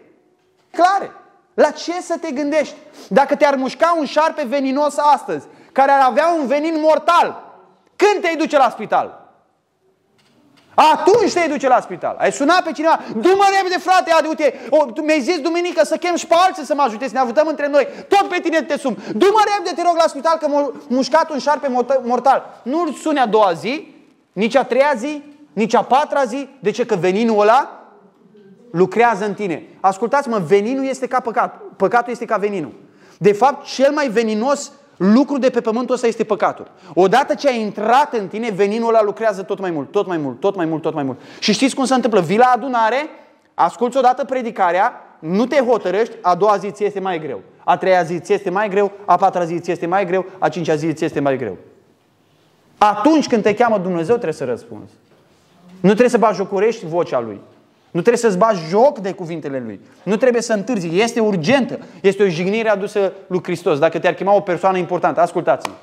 Clare. La ce să te gândești? Dacă te-ar mușca un șarpe veninos astăzi, care ar avea un venin mortal, când te duce la spital? Atunci te duce la spital. Ai sunat pe cineva, du-mă repede frate, adi, uite, o, tu mi-ai zis duminică să chem și pe alții să mă ajute, să ne ajutăm între noi. Tot pe tine te sun. Du-mă repede, te rog, la spital că m-a mușcat un șarpe mortal. Nu-l suni a doua zi, nici a treia zi, nici a patra zi. De ce? Că veninul ăla lucrează în tine. Ascultați-mă, veninul este ca păcat. Păcatul este ca veninul. De fapt, cel mai veninos lucru de pe pământul ăsta este păcatul. Odată ce a intrat în tine, veninul ăla lucrează tot mai mult, tot mai mult, tot mai mult, tot mai mult. Și știți cum se întâmplă? Vii la adunare, asculți odată predicarea, nu te hotărăști, a doua zi ți este mai greu. A treia zi ți este mai greu, a patra zi ți este mai greu, a cincea zi ți este mai greu. Atunci când te cheamă Dumnezeu trebuie să răspunzi. Nu trebuie să bajocorești vocea Lui. Nu trebuie să-ți bagi joc de cuvintele Lui. Nu trebuie să întârzi. Este urgentă. Este o jignire adusă lui Hristos. Dacă te-ar chema o persoană importantă, ascultați-mă.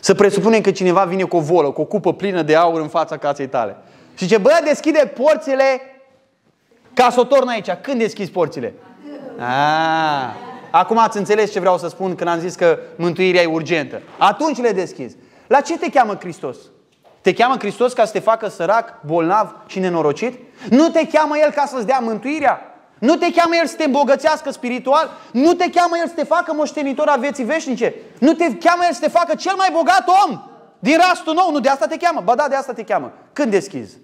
Să presupunem că cineva vine cu o volă, cu o cupă plină de aur în fața casei tale. Și ce bă, deschide porțile ca să o torn aici. Când deschizi porțile? Ah, acum ați înțeles ce vreau să spun când am zis că mântuirea e urgentă. Atunci le deschizi. La ce te cheamă Hristos? Te cheamă Hristos ca să te facă sărac, bolnav și nenorocit? Nu te cheamă El ca să-ți dea mântuirea? Nu te cheamă El să te îmbogățească spiritual? Nu te cheamă El să te facă moștenitor a vieții veșnice? Nu te cheamă El să te facă cel mai bogat om din rastul nou? Nu de asta te cheamă? Ba da, de asta te cheamă. Când deschizi?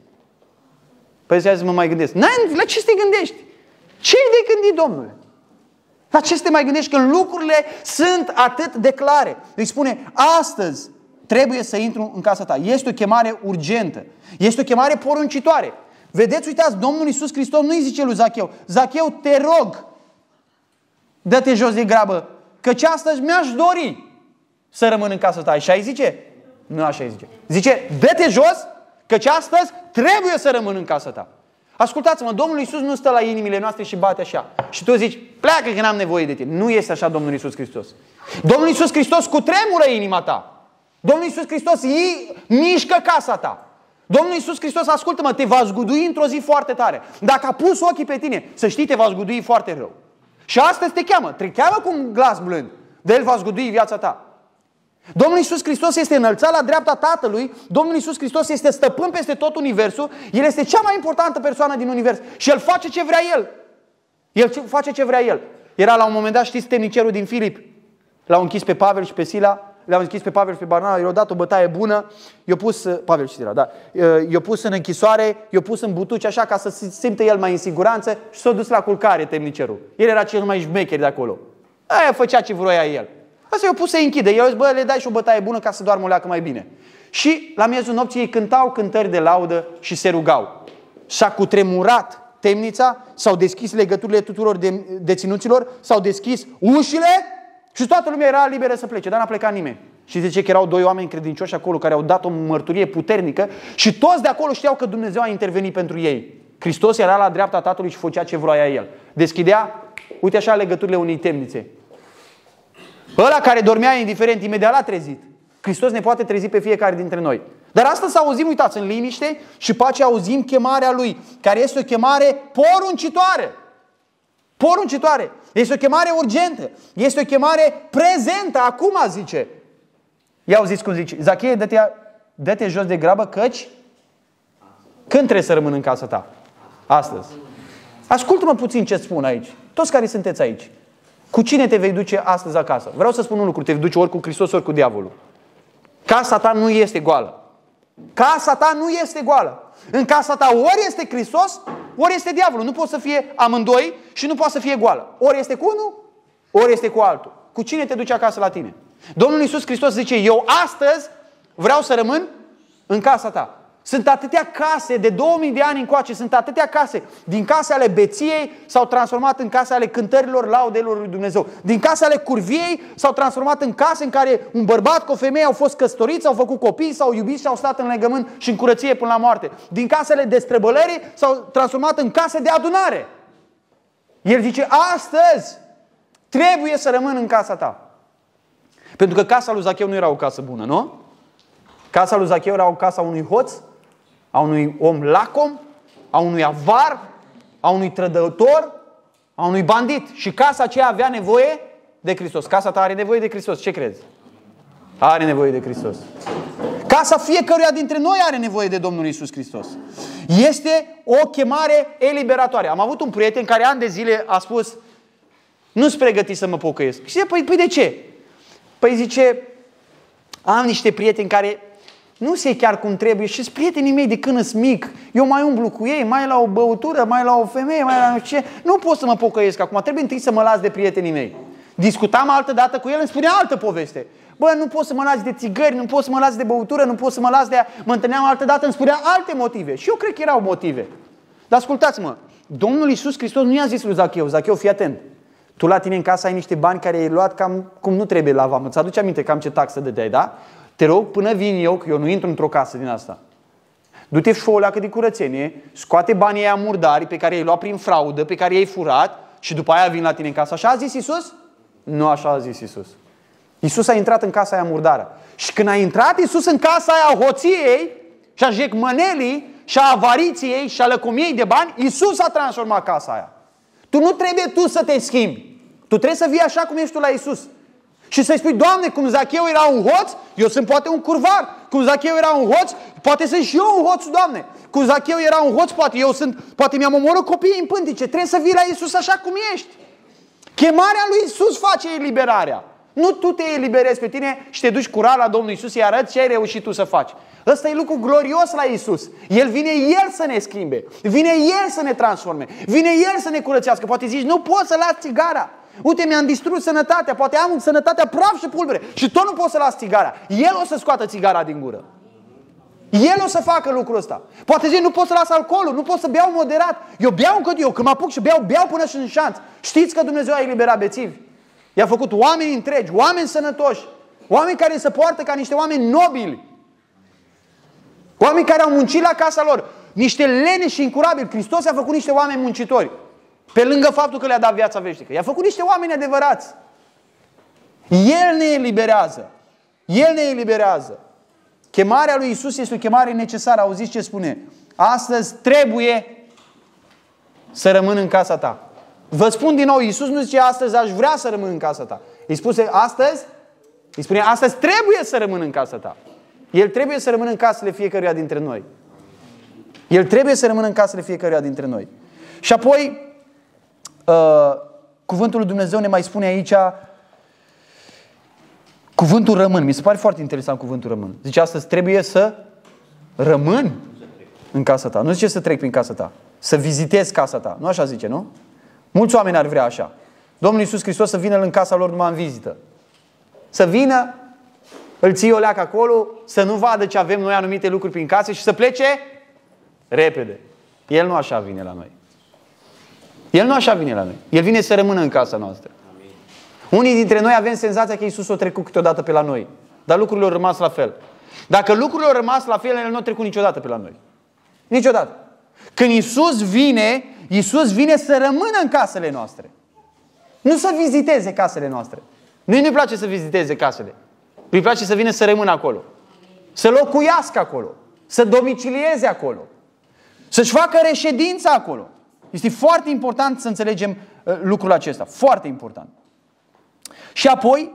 Păi zi mă mai gândesc. N-ai, la ce să te gândești? ce de gândit, Domnule? La ce să te mai gândești când lucrurile sunt atât de clare? Îi spune, astăzi trebuie să intru în casa ta. Este o chemare urgentă. Este o chemare poruncitoare. Vedeți, uitați, Domnul Iisus Hristos nu îi zice lui Zacheu, Zacheu, te rog, dă-te jos de grabă, căci astăzi mi-aș dori să rămân în casa ta. Așa îi zice? Nu așa îi zice. Zice, dă-te jos, căci astăzi trebuie să rămân în casa ta. Ascultați-mă, Domnul Iisus nu stă la inimile noastre și bate așa. Și tu zici, pleacă că n-am nevoie de tine. Nu este așa Domnul Iisus Hristos. Domnul Iisus Hristos cu tremură inima ta. Domnul Iisus Hristos îi mișcă casa ta. Domnul Iisus Hristos, ascultă-mă, te va zgudui într-o zi foarte tare. Dacă a pus ochii pe tine, să știi, te va zgudui foarte rău. Și astăzi te cheamă, te cheamă cu un glas blând. De El va zgudui viața ta. Domnul Iisus Hristos este înălțat la dreapta Tatălui, Domnul Iisus Hristos este stăpân peste tot universul, El este cea mai importantă persoană din univers și El face ce vrea El. El face ce vrea El. Era la un moment dat, știți, temnicerul din Filip. L-au închis pe Pavel și pe Sila le-am închis pe Pavel și pe Barnaba, i-au dat o bătaie bună, i-au pus, uh, Pavel și Sila, da, uh, i-au pus în închisoare, i-au pus în butuci așa ca să se simtă el mai în siguranță și s-a dus la culcare temnicerul. El era cel mai șmecher de acolo. Aia făcea ce vroia el. Asta i-au pus să-i închide. Eu zis, bă, le dai și o bătaie bună ca să doarmă o leacă mai bine. Și la miezul nopții ei cântau cântări de laudă și se rugau. Și-a cutremurat temnița, s-au deschis legăturile tuturor de, deținuților, s-au deschis ușile și toată lumea era liberă să plece, dar n-a plecat nimeni. Și zice că erau doi oameni credincioși acolo care au dat o mărturie puternică și toți de acolo știau că Dumnezeu a intervenit pentru ei. Hristos era la dreapta Tatălui și făcea ce vroia El. Deschidea, uite așa, legăturile unei temnițe. Ăla care dormea indiferent, imediat l-a trezit. Hristos ne poate trezi pe fiecare dintre noi. Dar astăzi auzim, uitați, în liniște și pace auzim chemarea Lui, care este o chemare poruncitoare. Poruncitoare. Este o chemare urgentă. Este o chemare prezentă, acum zice. Ia auziți cum zice. Zachie, dă-te, dă-te jos de grabă căci când trebuie să rămân în casa ta? Astăzi. Ascultă-mă puțin ce spun aici. Toți care sunteți aici. Cu cine te vei duce astăzi acasă? Vreau să spun un lucru. Te vei duce ori cu Hristos, ori cu diavolul. Casa ta nu este goală. Casa ta nu este goală. În casa ta ori este Hristos, ori este diavolul. Nu poate să fie amândoi și nu poate să fie goală. Ori este cu unul, ori este cu altul. Cu cine te duce acasă la tine? Domnul Iisus Hristos zice, eu astăzi vreau să rămân în casa ta. Sunt atâtea case, de 2000 de ani încoace, sunt atâtea case. Din case ale beției s-au transformat în case ale cântărilor laudelor lui Dumnezeu. Din case ale curviei s-au transformat în case în care un bărbat cu o femeie au fost căsătoriți, au făcut copii, s-au iubit și au stat în legământ și în curăție până la moarte. Din casele de străbălări s-au transformat în case de adunare. El zice, astăzi trebuie să rămân în casa ta. Pentru că casa lui Zacheu nu era o casă bună, nu? Casa lui Zacheu era o casă a unui hoț, a unui om lacom, a unui avar, a unui trădător, a unui bandit. Și casa aceea avea nevoie de Hristos. Casa ta are nevoie de Hristos. Ce crezi? Are nevoie de Hristos. Casa fiecăruia dintre noi are nevoie de Domnul Isus Hristos. Este o chemare eliberatoare. Am avut un prieten care ani de zile a spus nu-ți pregăti să mă pocăiesc. Și zice, păi, păi de ce? Păi zice, am niște prieteni care nu se chiar cum trebuie și sunt prietenii mei de când sunt mic. Eu mai umblu cu ei, mai la o băutură, mai la o femeie, mai la nu știu ce. Nu pot să mă pocăiesc acum, trebuie întâi să mă las de prietenii mei. Discutam altă dată cu el, îmi spunea altă poveste. Bă, nu pot să mă las de țigări, nu pot să mă las de băutură, nu pot să mă las de... Mă întâlneam altă dată, îmi spunea alte motive. Și eu cred că erau motive. Dar ascultați-mă, Domnul Iisus Hristos nu i-a zis lui Zacheu, Zacheu, fii atent. Tu la tine în casă ai niște bani care ai luat cam cum nu trebuie la vamă. Îți aduce aminte cam ce taxă dădeai, da? Te rog, până vin eu, că eu nu intru într-o casă din asta. Du-te și fă o de curățenie, scoate banii aia murdari pe care i-ai luat prin fraudă, pe care i-ai furat și după aia vin la tine în casă. Așa a zis Isus? Nu așa a zis Isus. Isus a intrat în casa aia murdară. Și când a intrat Isus în casa aia hoției și a jecmănelii și a avariției și a lăcomiei de bani, Isus a transformat casa aia. Tu nu trebuie tu să te schimbi. Tu trebuie să vii așa cum ești tu la Isus. Și să-i spui, Doamne, cum Zacheu era un hoț, eu sunt poate un curvar. Cum Zacheu era un hoț, poate sunt și eu un hoț, Doamne. Cum Zacheu era un hoț, poate eu sunt, poate mi-am omorât copiii în pântice. Trebuie să vii la Isus așa cum ești. Chemarea lui Isus face eliberarea. Nu tu te eliberezi pe tine și te duci curat la Domnul Isus, și arăți ce ai reușit tu să faci. Ăsta e lucru glorios la Isus. El vine El să ne schimbe. Vine El să ne transforme. Vine El să ne curățească. Poate zici, nu pot să las țigara. Uite, mi-am distrus sănătatea, poate am sănătatea praf și pulbere și tot nu pot să las țigara. El o să scoată țigara din gură. El o să facă lucrul ăsta. Poate zici, nu pot să las alcoolul, nu pot să beau moderat. Eu beau încă eu, când mă apuc și beau, beau până și în șanț. Știți că Dumnezeu a eliberat bețivi? I-a făcut oameni întregi, oameni sănătoși, oameni care se poartă ca niște oameni nobili. Oameni care au muncit la casa lor, niște lene și incurabili. Hristos a făcut niște oameni muncitori. Pe lângă faptul că le-a dat viața veșnică. I-a făcut niște oameni adevărați. El ne eliberează. El ne eliberează. Chemarea lui Isus este o chemare necesară. Auziți ce spune? Astăzi trebuie să rămân în casa ta. Vă spun din nou, Iisus nu zice astăzi aș vrea să rămân în casa ta. Îi spuse astăzi, îi spune astăzi trebuie să rămân în casa ta. El trebuie să rămână în casele fiecăruia dintre noi. El trebuie să rămână în casele fiecăruia dintre noi. Și apoi, uh, cuvântul lui Dumnezeu ne mai spune aici cuvântul rămân. Mi se pare foarte interesant cuvântul rămân. Zice astăzi trebuie să rămân în casa ta. Nu zice să trec prin casa ta. Să vizitez casa ta. Nu așa zice, nu? Mulți oameni ar vrea așa. Domnul Iisus Hristos să vină în casa lor numai în vizită. Să vină, îl ții o leacă acolo, să nu vadă ce avem noi anumite lucruri prin casă și să plece repede. El nu așa vine la noi. El nu așa vine la noi. El vine să rămână în casa noastră. Amin. Unii dintre noi avem senzația că Iisus o trecut câteodată pe la noi. Dar lucrurile au rămas la fel. Dacă lucrurile au rămas la fel, El nu a trecut niciodată pe la noi. Niciodată. Când Iisus vine, Iisus vine să rămână în casele noastre. Nu să viziteze casele noastre. Nu nu-i place să viziteze casele. Îi place să vină să rămână acolo. Să locuiască acolo. Să domicilieze acolo. Să-și facă reședința acolo. Este foarte important să înțelegem uh, lucrul acesta. Foarte important. Și apoi,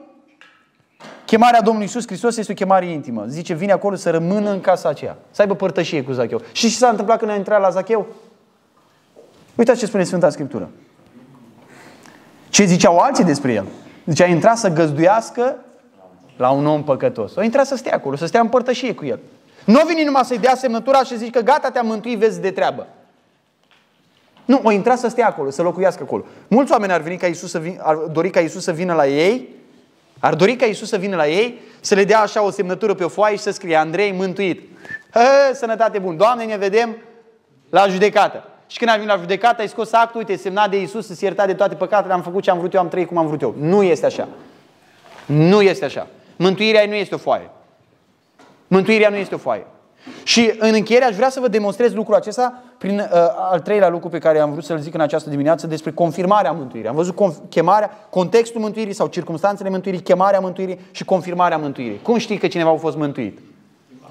chemarea Domnului Isus Hristos este o chemare intimă. Zice, vine acolo să rămână în casa aceea. Să aibă părtășie cu Zacheu. Și ce s-a întâmplat când a intrat la Zacheu? Uitați ce spune Sfânta Scriptură. Ce ziceau alții despre el? Zicea, a intrat să găzduiască la un om păcătos. O intrat să stea acolo, să stea în părtășie cu el. Nu vine numai să-i dea semnătura și zici că gata, te-am mântuit, vezi de treabă. Nu, o intra să stea acolo, să locuiască acolo. Mulți oameni ar, veni ca Iisus să vin, ar dori ca Iisus să vină la ei, ar dori ca Iisus să vină la ei, să le dea așa o semnătură pe o foaie și să scrie Andrei mântuit. Hă, sănătate bun. Doamne, ne vedem la judecată. Și când ai venit la judecată, ai scos actul, uite, semnat de Iisus, să iertat de toate păcatele, am făcut ce am vrut eu, am trăit cum am vrut eu. Nu este așa. Nu este așa. Mântuirea nu este o foaie. Mântuirea nu este o foaie. Și în încheiere aș vrea să vă demonstrez lucrul acesta prin uh, al treilea lucru pe care am vrut să-l zic în această dimineață despre confirmarea mântuirii. Am văzut conf- chemarea, contextul mântuirii sau circumstanțele mântuirii, chemarea mântuirii și confirmarea mântuirii. Cum știi că cineva a fost mântuit?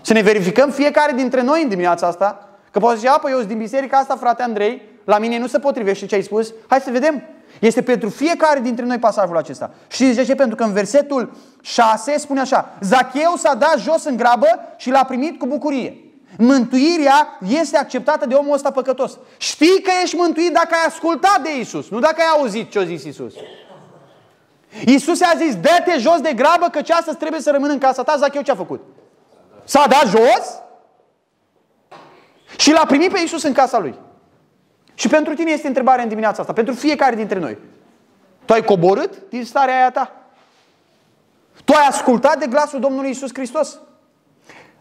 Să ne verificăm fiecare dintre noi în dimineața asta, că poate zice, apă, eu sunt din biserica asta, frate Andrei, la mine nu se potrivește ce ai spus, hai să vedem. Este pentru fiecare dintre noi pasajul acesta. Și de ce? Pentru că în versetul 6 spune așa, Zacheu s-a dat jos în grabă și l-a primit cu bucurie. Mântuirea este acceptată de omul ăsta păcătos. Știi că ești mântuit dacă ai ascultat de Isus, nu dacă ai auzit ce a zis Isus. Isus a zis, dă-te jos de grabă că astăzi trebuie să rămână în casa ta. Zacheu ce a făcut? S-a dat jos și l-a primit pe Isus în casa lui. Și pentru tine este întrebarea în dimineața asta, pentru fiecare dintre noi. Tu ai coborât din starea aia ta? Tu ai ascultat de glasul Domnului Isus Hristos?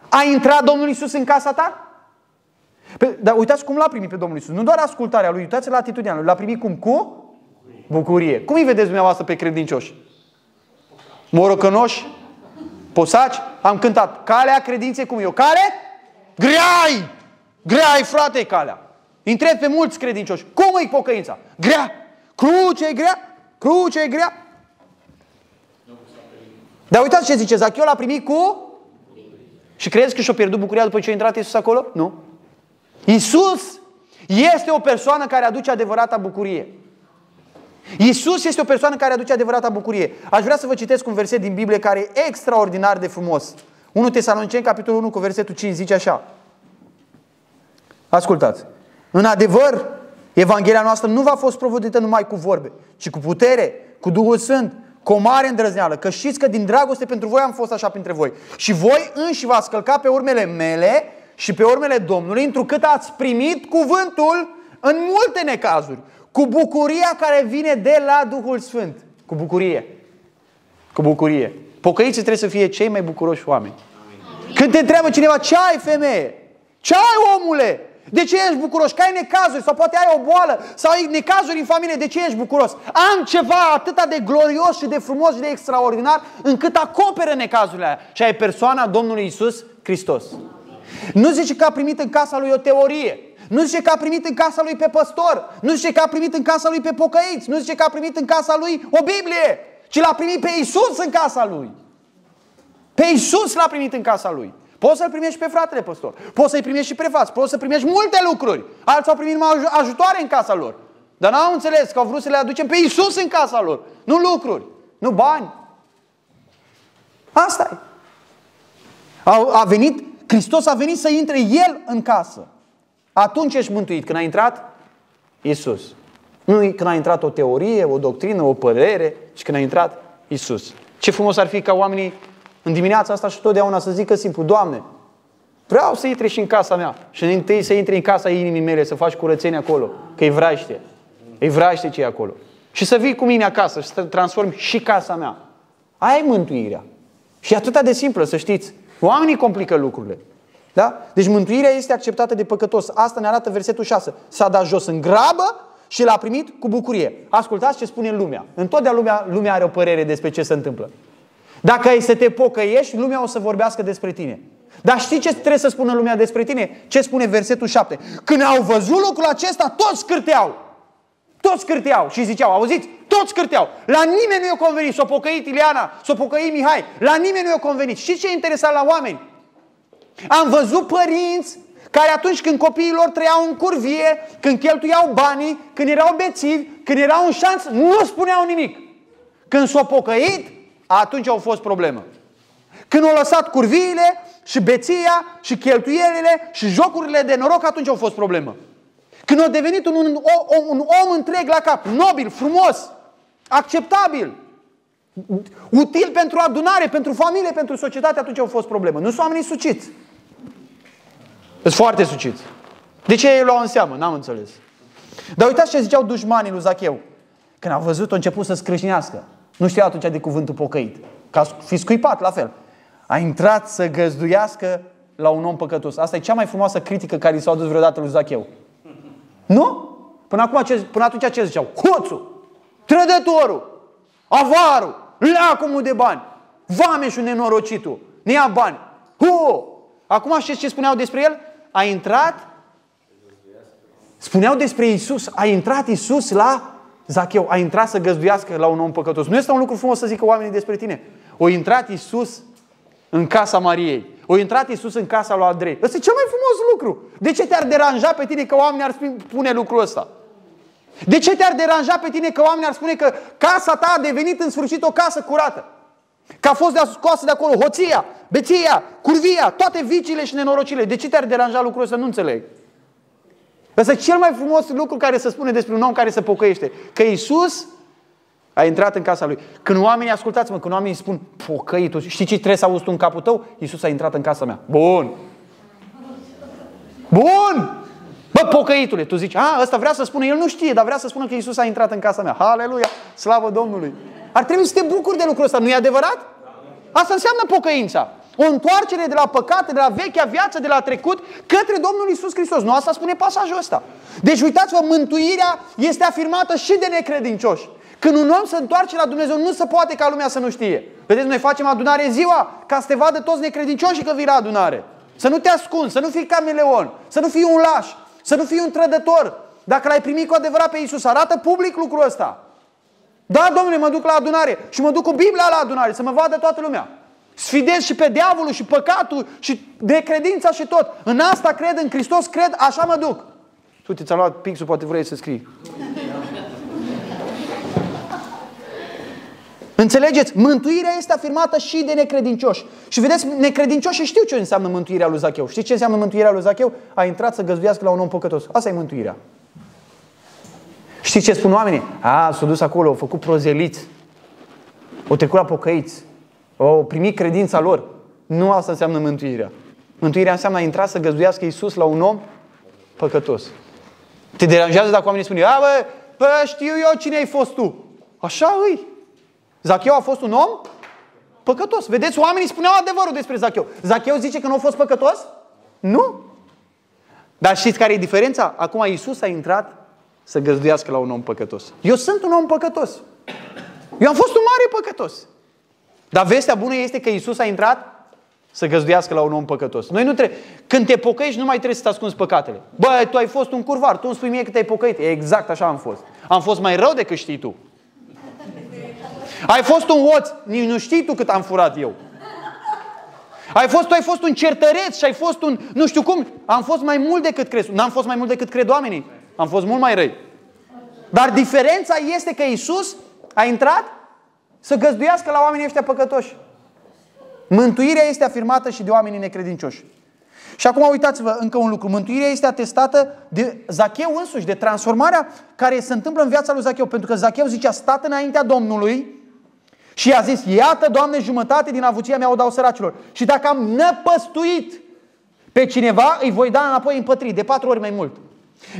A intrat Domnul Isus în casa ta? Pe, dar uitați cum l-a primit pe Domnul Isus. Nu doar ascultarea lui, uitați la atitudinea lui. L-a primit cum? Cu bucurie. Cum îi vedeți dumneavoastră pe credincioși? Morocănoși? Posaci? Am cântat. Calea credinței cum e o cale? Greai! Greai, frate, calea. Întreb pe mulți credincioși. Cum e pocăința? Grea. Cruce e grea. Cruce e grea. Dar uitați ce zice, Zacheu l-a primit cu... Și crezi că și-a pierdut bucuria după ce a intrat Isus acolo? Nu. Isus este o persoană care aduce adevărata bucurie. Isus este o persoană care aduce adevărata bucurie. Aș vrea să vă citesc un verset din Biblie care e extraordinar de frumos. 1 Tesaloniceni, capitolul 1, cu versetul 5, zice așa. Ascultați. În adevăr, Evanghelia noastră nu va fost provodită numai cu vorbe, ci cu putere, cu Duhul Sfânt, cu o mare îndrăzneală, că știți că din dragoste pentru voi am fost așa printre voi. Și voi înși v-ați călcat pe urmele mele și pe urmele Domnului, întrucât ați primit cuvântul în multe necazuri, cu bucuria care vine de la Duhul Sfânt. Cu bucurie. Cu bucurie. Pocăiții trebuie să fie cei mai bucuroși oameni. Când te întreabă cineva, ce ai femeie? Ce ai omule? De ce ești bucuros? Că ai necazuri sau poate ai o boală sau ai necazuri în familie. De ce ești bucuros? Am ceva atât de glorios și de frumos și de extraordinar încât acoperă necazurile aia. Și ai persoana Domnului Isus Hristos. Nu zice că a primit în casa lui o teorie. Nu zice că a primit în casa lui pe păstor. Nu zice că a primit în casa lui pe pocăiți. Nu zice că a primit în casa lui o Biblie. Ci l-a primit pe Isus în casa lui. Pe Isus l-a primit în casa lui. Poți să-l primești pe fratele păstor. Poți să-i primești și prefați. Poți să primești multe lucruri. Alții au primit numai ajutoare în casa lor. Dar n-au înțeles că au vrut să le aducem pe Isus în casa lor. Nu lucruri. Nu bani. Asta e. A, a venit, Hristos a venit să intre El în casă. Atunci ești mântuit. Când a intrat Isus. Nu când a intrat o teorie, o doctrină, o părere, ci când a intrat Isus. Ce frumos ar fi ca oamenii în dimineața asta și totdeauna să zică simplu, Doamne, vreau să intri și în casa mea. Și întâi să intri în casa inimii mele, să faci curățenie acolo, că îi vraște. Îi vraște ce e acolo. Și să vii cu mine acasă și să transformi și casa mea. Aia e mântuirea. Și e atât de simplă, să știți. Oamenii complică lucrurile. Da? Deci mântuirea este acceptată de păcătos. Asta ne arată versetul 6. S-a dat jos în grabă și l-a primit cu bucurie. Ascultați ce spune lumea. Întotdeauna lumea, lumea are o părere despre ce se întâmplă. Dacă ai să te pocăiești, lumea o să vorbească despre tine. Dar știi ce trebuie să spună lumea despre tine? Ce spune versetul 7? Când au văzut lucrul acesta, toți cârteau. Toți cârteau și ziceau, auziți? Toți cârteau. La nimeni nu i-a convenit. S-a pocăit Ileana, s-a pocăit Mihai. La nimeni nu i-a convenit. Și ce e interesant la oameni? Am văzut părinți care atunci când copiii lor trăiau în curvie, când cheltuiau banii, când erau bețivi, când erau în șanț, nu spuneau nimic. Când s-au pocăit, atunci au fost problemă. Când au lăsat curviile și beția și cheltuielile și jocurile de noroc, atunci au fost problemă. Când au devenit un, un, un, un om întreg la cap, nobil, frumos, acceptabil, util pentru adunare, pentru familie, pentru societate, atunci au fost problemă. Nu sunt oamenii suciți. Sunt foarte suciți. De ce ei luau în seamă? N-am înțeles. Dar uitați ce ziceau dușmanii lui Zacheu. Când au văzut, au început să scrâșnească. Nu știa atunci de cuvântul pocăit. Ca fi scuipat, la fel. A intrat să găzduiască la un om păcătos. Asta e cea mai frumoasă critică care i s-a adus vreodată lui Zacheu. Nu? Până, acum, ce, până atunci ce ziceau? Hoțul, trădătorul, avarul, leacumul de bani, vameșul nenorocitul, ne ia bani. Hu! Acum știți ce spuneau despre el? A intrat, spuneau despre Isus, a intrat Isus la Zacheu a intrat să găzduiască la un om păcătos. Nu este un lucru frumos să zică oamenii despre tine. O intrat Isus în casa Mariei. O intrat Isus în casa lui Andrei. Ăsta e cel mai frumos lucru. De ce te-ar deranja pe tine că oamenii ar spune lucrul ăsta? De ce te-ar deranja pe tine că oamenii ar spune că casa ta a devenit în sfârșit o casă curată? Că a fost de scoasă de acolo hoția, beția, curvia, toate viciile și nenorocile. De ce te-ar deranja lucrul ăsta? Nu înțeleg. Ăsta e cel mai frumos lucru care se spune despre un om care se pocăiește. Că Isus a intrat în casa lui. Când oamenii, ascultați-mă, când oamenii spun pocăitul, știi ce trebuie să auzi tu în capul tău? Isus a intrat în casa mea. Bun! Bun! Bă, pocăitule, tu zici, a, ăsta vrea să spună, el nu știe, dar vrea să spună că Isus a intrat în casa mea. Haleluia, slavă Domnului. Ar trebui să te bucuri de lucrul ăsta, nu e adevărat? Asta înseamnă pocăința. O întoarcere de la păcate, de la vechea viață, de la trecut, către Domnul Isus Hristos. Nu asta spune pasajul ăsta. Deci uitați-vă, mântuirea este afirmată și de necredincioși. Când un om se întoarce la Dumnezeu, nu se poate ca lumea să nu știe. Vedeți, noi facem adunare ziua ca să te vadă toți necredincioși că vii la adunare. Să nu te ascunzi, să nu fii cameleon, să nu fii un laș, să nu fii un trădător. Dacă l-ai primit cu adevărat pe Isus, arată public lucrul ăsta. Da, domnule, mă duc la adunare și mă duc cu Biblia la adunare, să mă vadă toată lumea. Sfidez și pe diavolul și păcatul și de credința și tot. În asta cred, în Hristos cred, așa mă duc. Uite, ți-am luat pixul, poate vrei să scrii. Înțelegeți? Mântuirea este afirmată și de necredincioși. Și vedeți, necredincioșii știu ce înseamnă mântuirea lui Zacheu. Știți ce înseamnă mântuirea lui Zacheu? A intrat să găzduiască la un om păcătos. Asta e mântuirea. Știți ce spun oamenii? A, s-au dus acolo, au făcut prozeliți. Au trecut la pocăiți. Au primit credința lor. Nu asta înseamnă mântuirea. Mântuirea înseamnă a intra să găzduiască Iisus la un om păcătos. Te deranjează dacă oamenii spun, a, bă, bă, știu eu cine ai fost tu. Așa îi. Zacheu a fost un om păcătos. Vedeți, oamenii spuneau adevărul despre Zacheu. Zacheu zice că nu a fost păcătos? Nu. Dar știți care e diferența? Acum Iisus a intrat să găzduiască la un om păcătos. Eu sunt un om păcătos. Eu am fost un mare păcătos. Dar vestea bună este că Iisus a intrat să găzduiască la un om păcătos. Noi nu trebuie. Când te pocăiești, nu mai trebuie să-ți ascunzi păcatele. Bă, tu ai fost un curvar, tu îmi spui mie că te-ai pocăit. Exact așa am fost. Am fost mai rău decât știi tu. Ai fost un oț, nici nu știi tu cât am furat eu. Ai fost, tu ai fost un certăreț și ai fost un, nu știu cum, am fost mai mult decât crezi. N-am fost mai mult decât cred oamenii. Am fost mult mai răi. Dar diferența este că Isus a intrat să găzduiască la oamenii ăștia păcătoși. Mântuirea este afirmată și de oamenii necredincioși. Și acum uitați-vă încă un lucru. Mântuirea este atestată de Zacheu însuși, de transformarea care se întâmplă în viața lui Zacheu. Pentru că Zacheu zicea, stat înaintea Domnului și i-a zis, iată, Doamne, jumătate din avuția mea o dau săracilor. Și dacă am năpăstuit pe cineva, îi voi da înapoi împătrit, de patru ori mai mult.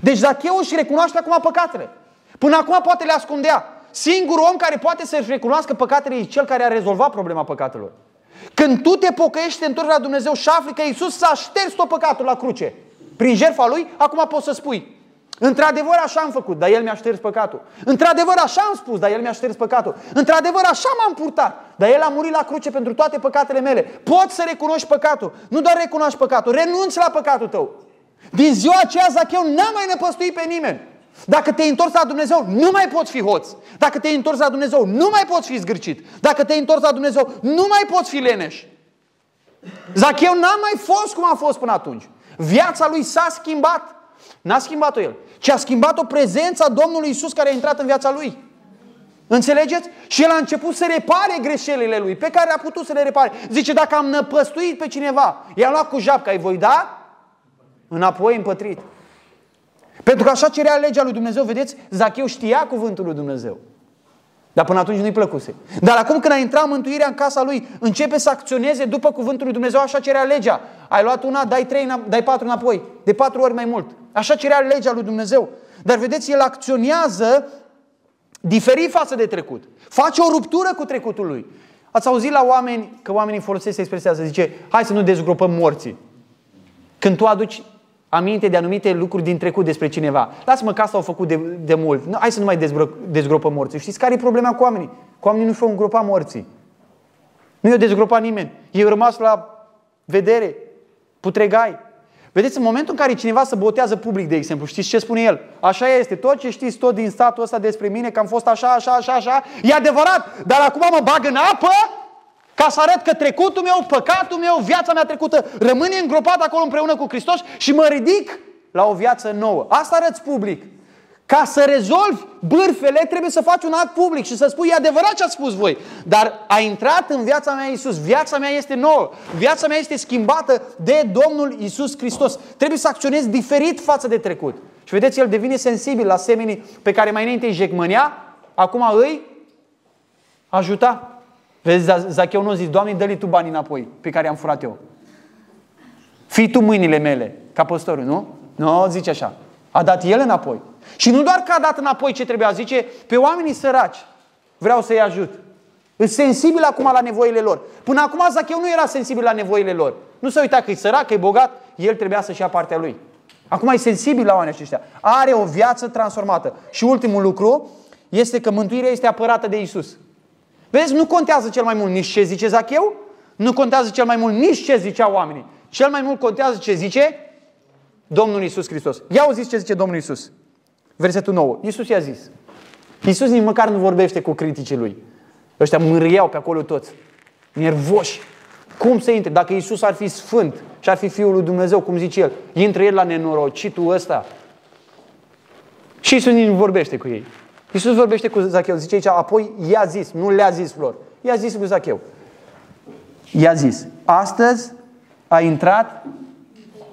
Deci Zacheu își recunoaște acum păcatele. Până acum poate le ascundea. Singurul om care poate să-și recunoască păcatele e cel care a rezolvat problema păcatelor. Când tu te pocăiești, te întorci la Dumnezeu și afli că Iisus s-a șters tot păcatul la cruce. Prin jertfa Lui, acum poți să spui, Într-adevăr așa am făcut, dar El mi-a șters păcatul. Într-adevăr așa am spus, dar El mi-a șters păcatul. Într-adevăr așa m-am purtat, dar El a murit la cruce pentru toate păcatele mele. Poți să recunoști păcatul. Nu doar recunoști păcatul, renunți la păcatul tău. Din ziua aceea Zacheu n-a mai năpăstuit pe nimeni. Dacă te-ai întors la Dumnezeu, nu mai poți fi hoț. Dacă te-ai întors la Dumnezeu, nu mai poți fi zgârcit. Dacă te-ai întors la Dumnezeu, nu mai poți fi leneș. Zacheu n-a mai fost cum a fost până atunci. Viața lui s-a schimbat. N-a schimbat-o el, ci a schimbat-o prezența Domnului Isus care a intrat în viața lui. Înțelegeți? Și el a început să repare greșelile lui, pe care a putut să le repare. Zice, dacă am năpăstuit pe cineva, i-am luat cu japca, îi voi da? Înapoi împătrit. Pentru că așa cerea legea lui Dumnezeu, vedeți, Zacheu știa cuvântul lui Dumnezeu. Dar până atunci nu-i plăcuse. Dar acum când a intrat mântuirea în casa lui, începe să acționeze după cuvântul lui Dumnezeu, așa cerea legea. Ai luat una, dai trei, dai patru înapoi. De patru ori mai mult. Așa cerea legea lui Dumnezeu. Dar vedeți, el acționează diferit față de trecut. Face o ruptură cu trecutul lui. Ați auzit la oameni că oamenii folosesc expresia să zice, hai să nu dezgropăm morții. Când tu aduci aminte de anumite lucruri din trecut despre cineva. Lasă-mă că asta au făcut de, de mult. Nu, hai să nu mai dezgro, dezgropăm morții. Știți care e problema cu oamenii? Cu oamenii nu și-au îngropat morții. Nu i-au dezgropat nimeni. Ei au rămas la vedere, putregai. Vedeți, în momentul în care cineva se botează public, de exemplu, știți ce spune el? Așa este, tot ce știți tot din statul ăsta despre mine, că am fost așa, așa, așa, așa, e adevărat, dar acum mă bag în apă ca să arăt că trecutul meu, păcatul meu, viața mea trecută rămâne îngropat acolo împreună cu Hristos și mă ridic la o viață nouă. Asta arăți public. Ca să rezolvi bârfele, trebuie să faci un act public și să spui, e adevărat ce ați spus voi, dar a intrat în viața mea Iisus. Viața mea este nouă. Viața mea este schimbată de Domnul Iisus Hristos. Trebuie să acționezi diferit față de trecut. Și vedeți, el devine sensibil la semenii pe care mai înainte îi jecmănea, acum îi ajuta. Vezi, Zacheu nu zis, Doamne, dă tu banii înapoi pe care am furat eu. Fii tu mâinile mele, ca păstorul, nu? Nu, zice așa. A dat El înapoi. Și nu doar că a dat înapoi ce trebuia, zice, pe oamenii săraci vreau să-i ajut. Sunt sensibil acum la nevoile lor. Până acum Zacheu nu era sensibil la nevoile lor. Nu se uita că e sărac, că e bogat, el trebuia să-și ia partea lui. Acum e sensibil la oamenii aceștia. Are o viață transformată. Și ultimul lucru este că mântuirea este apărată de Isus. Vezi, nu contează cel mai mult nici ce zice Zacheu, nu contează cel mai mult nici ce ziceau oamenii. Cel mai mult contează ce zice Domnul Isus Hristos. Ia zis ce zice Domnul Isus. Versetul 9. Isus i-a zis. Isus nici măcar nu vorbește cu criticii lui. Ăștia mârâiau pe acolo toți. Nervoși. Cum să intre? Dacă Isus ar fi sfânt și ar fi Fiul lui Dumnezeu, cum zice El, intră El la nenorocitul ăsta. Și Isus nici nu vorbește cu ei. Isus vorbește cu Zacheu, zice aici, apoi i-a zis, nu le-a zis flor, i-a zis cu Zacheu. I-a zis, astăzi a intrat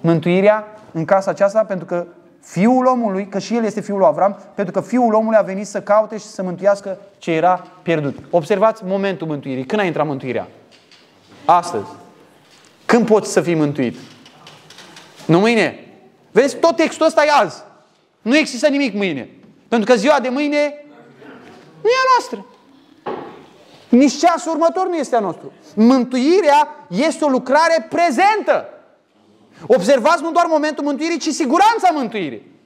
mântuirea în casa aceasta pentru că Fiul omului, că și el este fiul lui Avram, pentru că fiul omului a venit să caute și să mântuiască ce era pierdut. Observați momentul mântuirii. Când a intrat mântuirea? Astăzi. Când poți să fii mântuit? Nu mâine. Vezi, tot textul ăsta e azi. Nu există nimic mâine. Pentru că ziua de mâine nu e a noastră. Nici ceasul următor nu este a nostru. Mântuirea este o lucrare prezentă. Observați nu doar momentul mântuirii, ci siguranța mântuirii.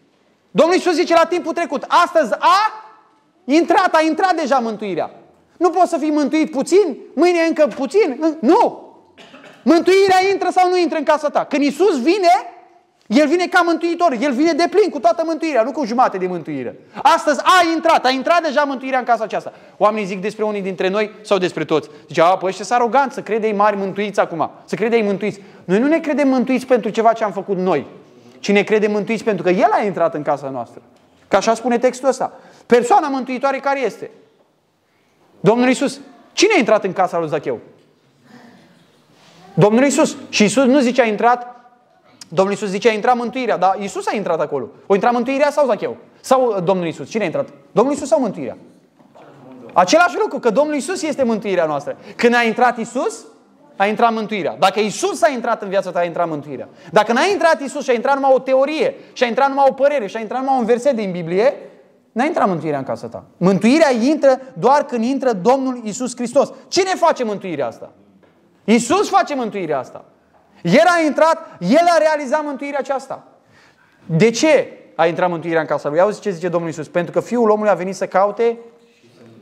Domnul Iisus zice la timpul trecut, astăzi a intrat, a intrat deja mântuirea. Nu poți să fii mântuit puțin, mâine încă puțin. Nu! Mântuirea intră sau nu intră în casa ta. Când Iisus vine, el vine ca mântuitor, El vine de plin cu toată mântuirea, nu cu jumate de mântuire. Astăzi a intrat, a intrat deja mântuirea în casa aceasta. Oamenii zic despre unii dintre noi sau despre toți. Zice, a, păi ăștia sunt aroganți, să crede mari mântuiți acum, să crede mântuiți. Noi nu ne credem mântuiți pentru ceva ce am făcut noi, ci ne credem mântuiți pentru că El a intrat în casa noastră. Ca așa spune textul ăsta. Persoana mântuitoare care este? Domnul Isus. Cine a intrat în casa lui Zacheu? Domnul Isus. Și Isus nu zice a intrat Domnul Iisus zice, a intrat mântuirea, dar Iisus a intrat acolo. O intrat mântuirea sau Zacheu? Sau uh, Domnul Iisus? Cine a intrat? Domnul Iisus sau mântuirea? Același lucru, că Domnul Iisus este mântuirea noastră. Când a intrat Iisus, a intrat mântuirea. Dacă Iisus a intrat în viața ta, a intrat mântuirea. Dacă n-a intrat Iisus și a intrat numai o teorie, și a intrat numai o părere, și a intrat numai un verset din Biblie, n-a intrat mântuirea în casa ta. Mântuirea intră doar când intră Domnul Iisus Hristos. Cine face mântuirea asta? Iisus face mântuirea asta. El a intrat, el a realizat mântuirea aceasta. De ce a intrat mântuirea în casa lui? Auzi ce zice Domnul Isus? Pentru că Fiul omului a venit să caute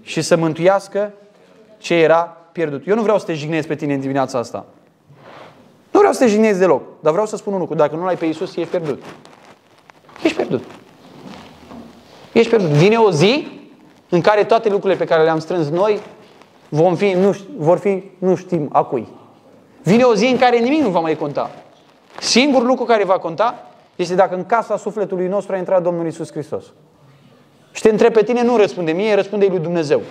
și să mântuiască ce era pierdut. Eu nu vreau să te jignesc pe tine în dimineața asta. Nu vreau să te jignesc deloc. Dar vreau să spun un lucru. Dacă nu l-ai pe Isus, ești pierdut. Ești pierdut. Ești pierdut. Vine o zi în care toate lucrurile pe care le-am strâns noi vom fi, nu, vor fi, nu știm, a cui. Vine o zi în care nimic nu va mai conta. Singurul lucru care va conta este dacă în casa sufletului nostru a intrat Domnul Isus Hristos. Și te întreb pe tine, nu răspunde mie, răspunde lui Dumnezeu.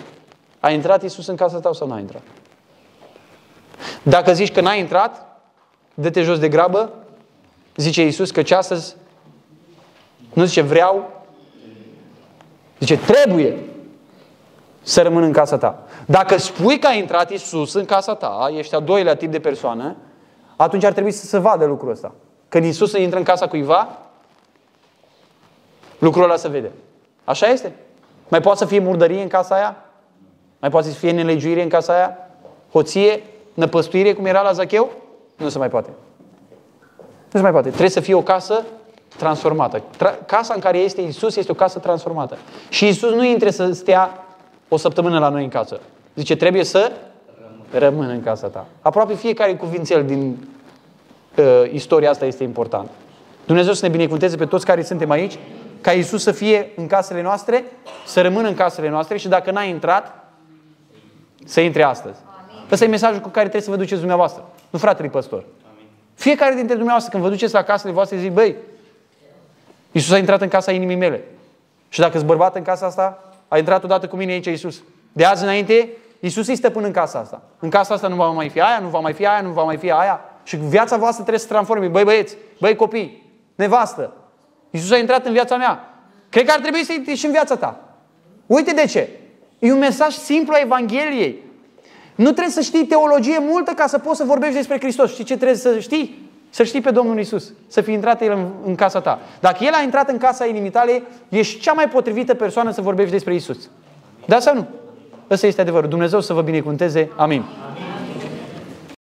A intrat Isus în casa ta sau nu a intrat? Dacă zici că n-a intrat, dă-te jos de grabă, zice Isus că ce astăzi nu zice vreau, zice trebuie să rămân în casa ta. Dacă spui că a intrat Isus în casa ta, ești a doilea tip de persoană, atunci ar trebui să se vadă lucrul ăsta. Când Isus intră în casa cuiva, lucrul ăla se vede. Așa este? Mai poate să fie murdărie în casa aia? Mai poate să fie nelegiuire în casa aia? Hoție? Năpăstuire, cum era la Zacheu? Nu se mai poate. Nu se mai poate. Trebuie să fie o casă transformată. Tra- casa în care este Isus este o casă transformată. Și Isus nu intre să stea o săptămână la noi în casă. Zice, trebuie să rămână în casa ta. Aproape fiecare cuvințel din uh, istoria asta este important. Dumnezeu să ne binecuvânteze pe toți care suntem aici, ca Iisus să fie în casele noastre, să rămână în casele noastre și dacă n-a intrat, să intre astăzi. Amin. Ăsta e mesajul cu care trebuie să vă duceți dumneavoastră, nu fratele păstor. Amin. Fiecare dintre dumneavoastră, când vă duceți la casele voastre, zic, băi, Iisus a intrat în casa inimii mele. Și dacă ești bărbat în casa asta, a intrat odată cu mine aici Iisus. De azi înainte, Iisus este stăpân în casa asta. În casa asta nu va mai fi aia, nu va mai fi aia, nu va mai fi aia. Și viața voastră trebuie să se transforme. Băi băieți, băi copii, nevastă. Iisus a intrat în viața mea. Cred că ar trebui să intre și în viața ta. Uite de ce. E un mesaj simplu a Evangheliei. Nu trebuie să știi teologie multă ca să poți să vorbești despre Hristos. Știi ce trebuie să știi? Să știi pe Domnul Isus, să fi intrat El în, în casa ta. Dacă El a intrat în casa inimii tale, ești cea mai potrivită persoană să vorbești despre Isus. Da sau nu? Ăsta este adevărul. Dumnezeu să vă binecuvânteze. Amin. Amin.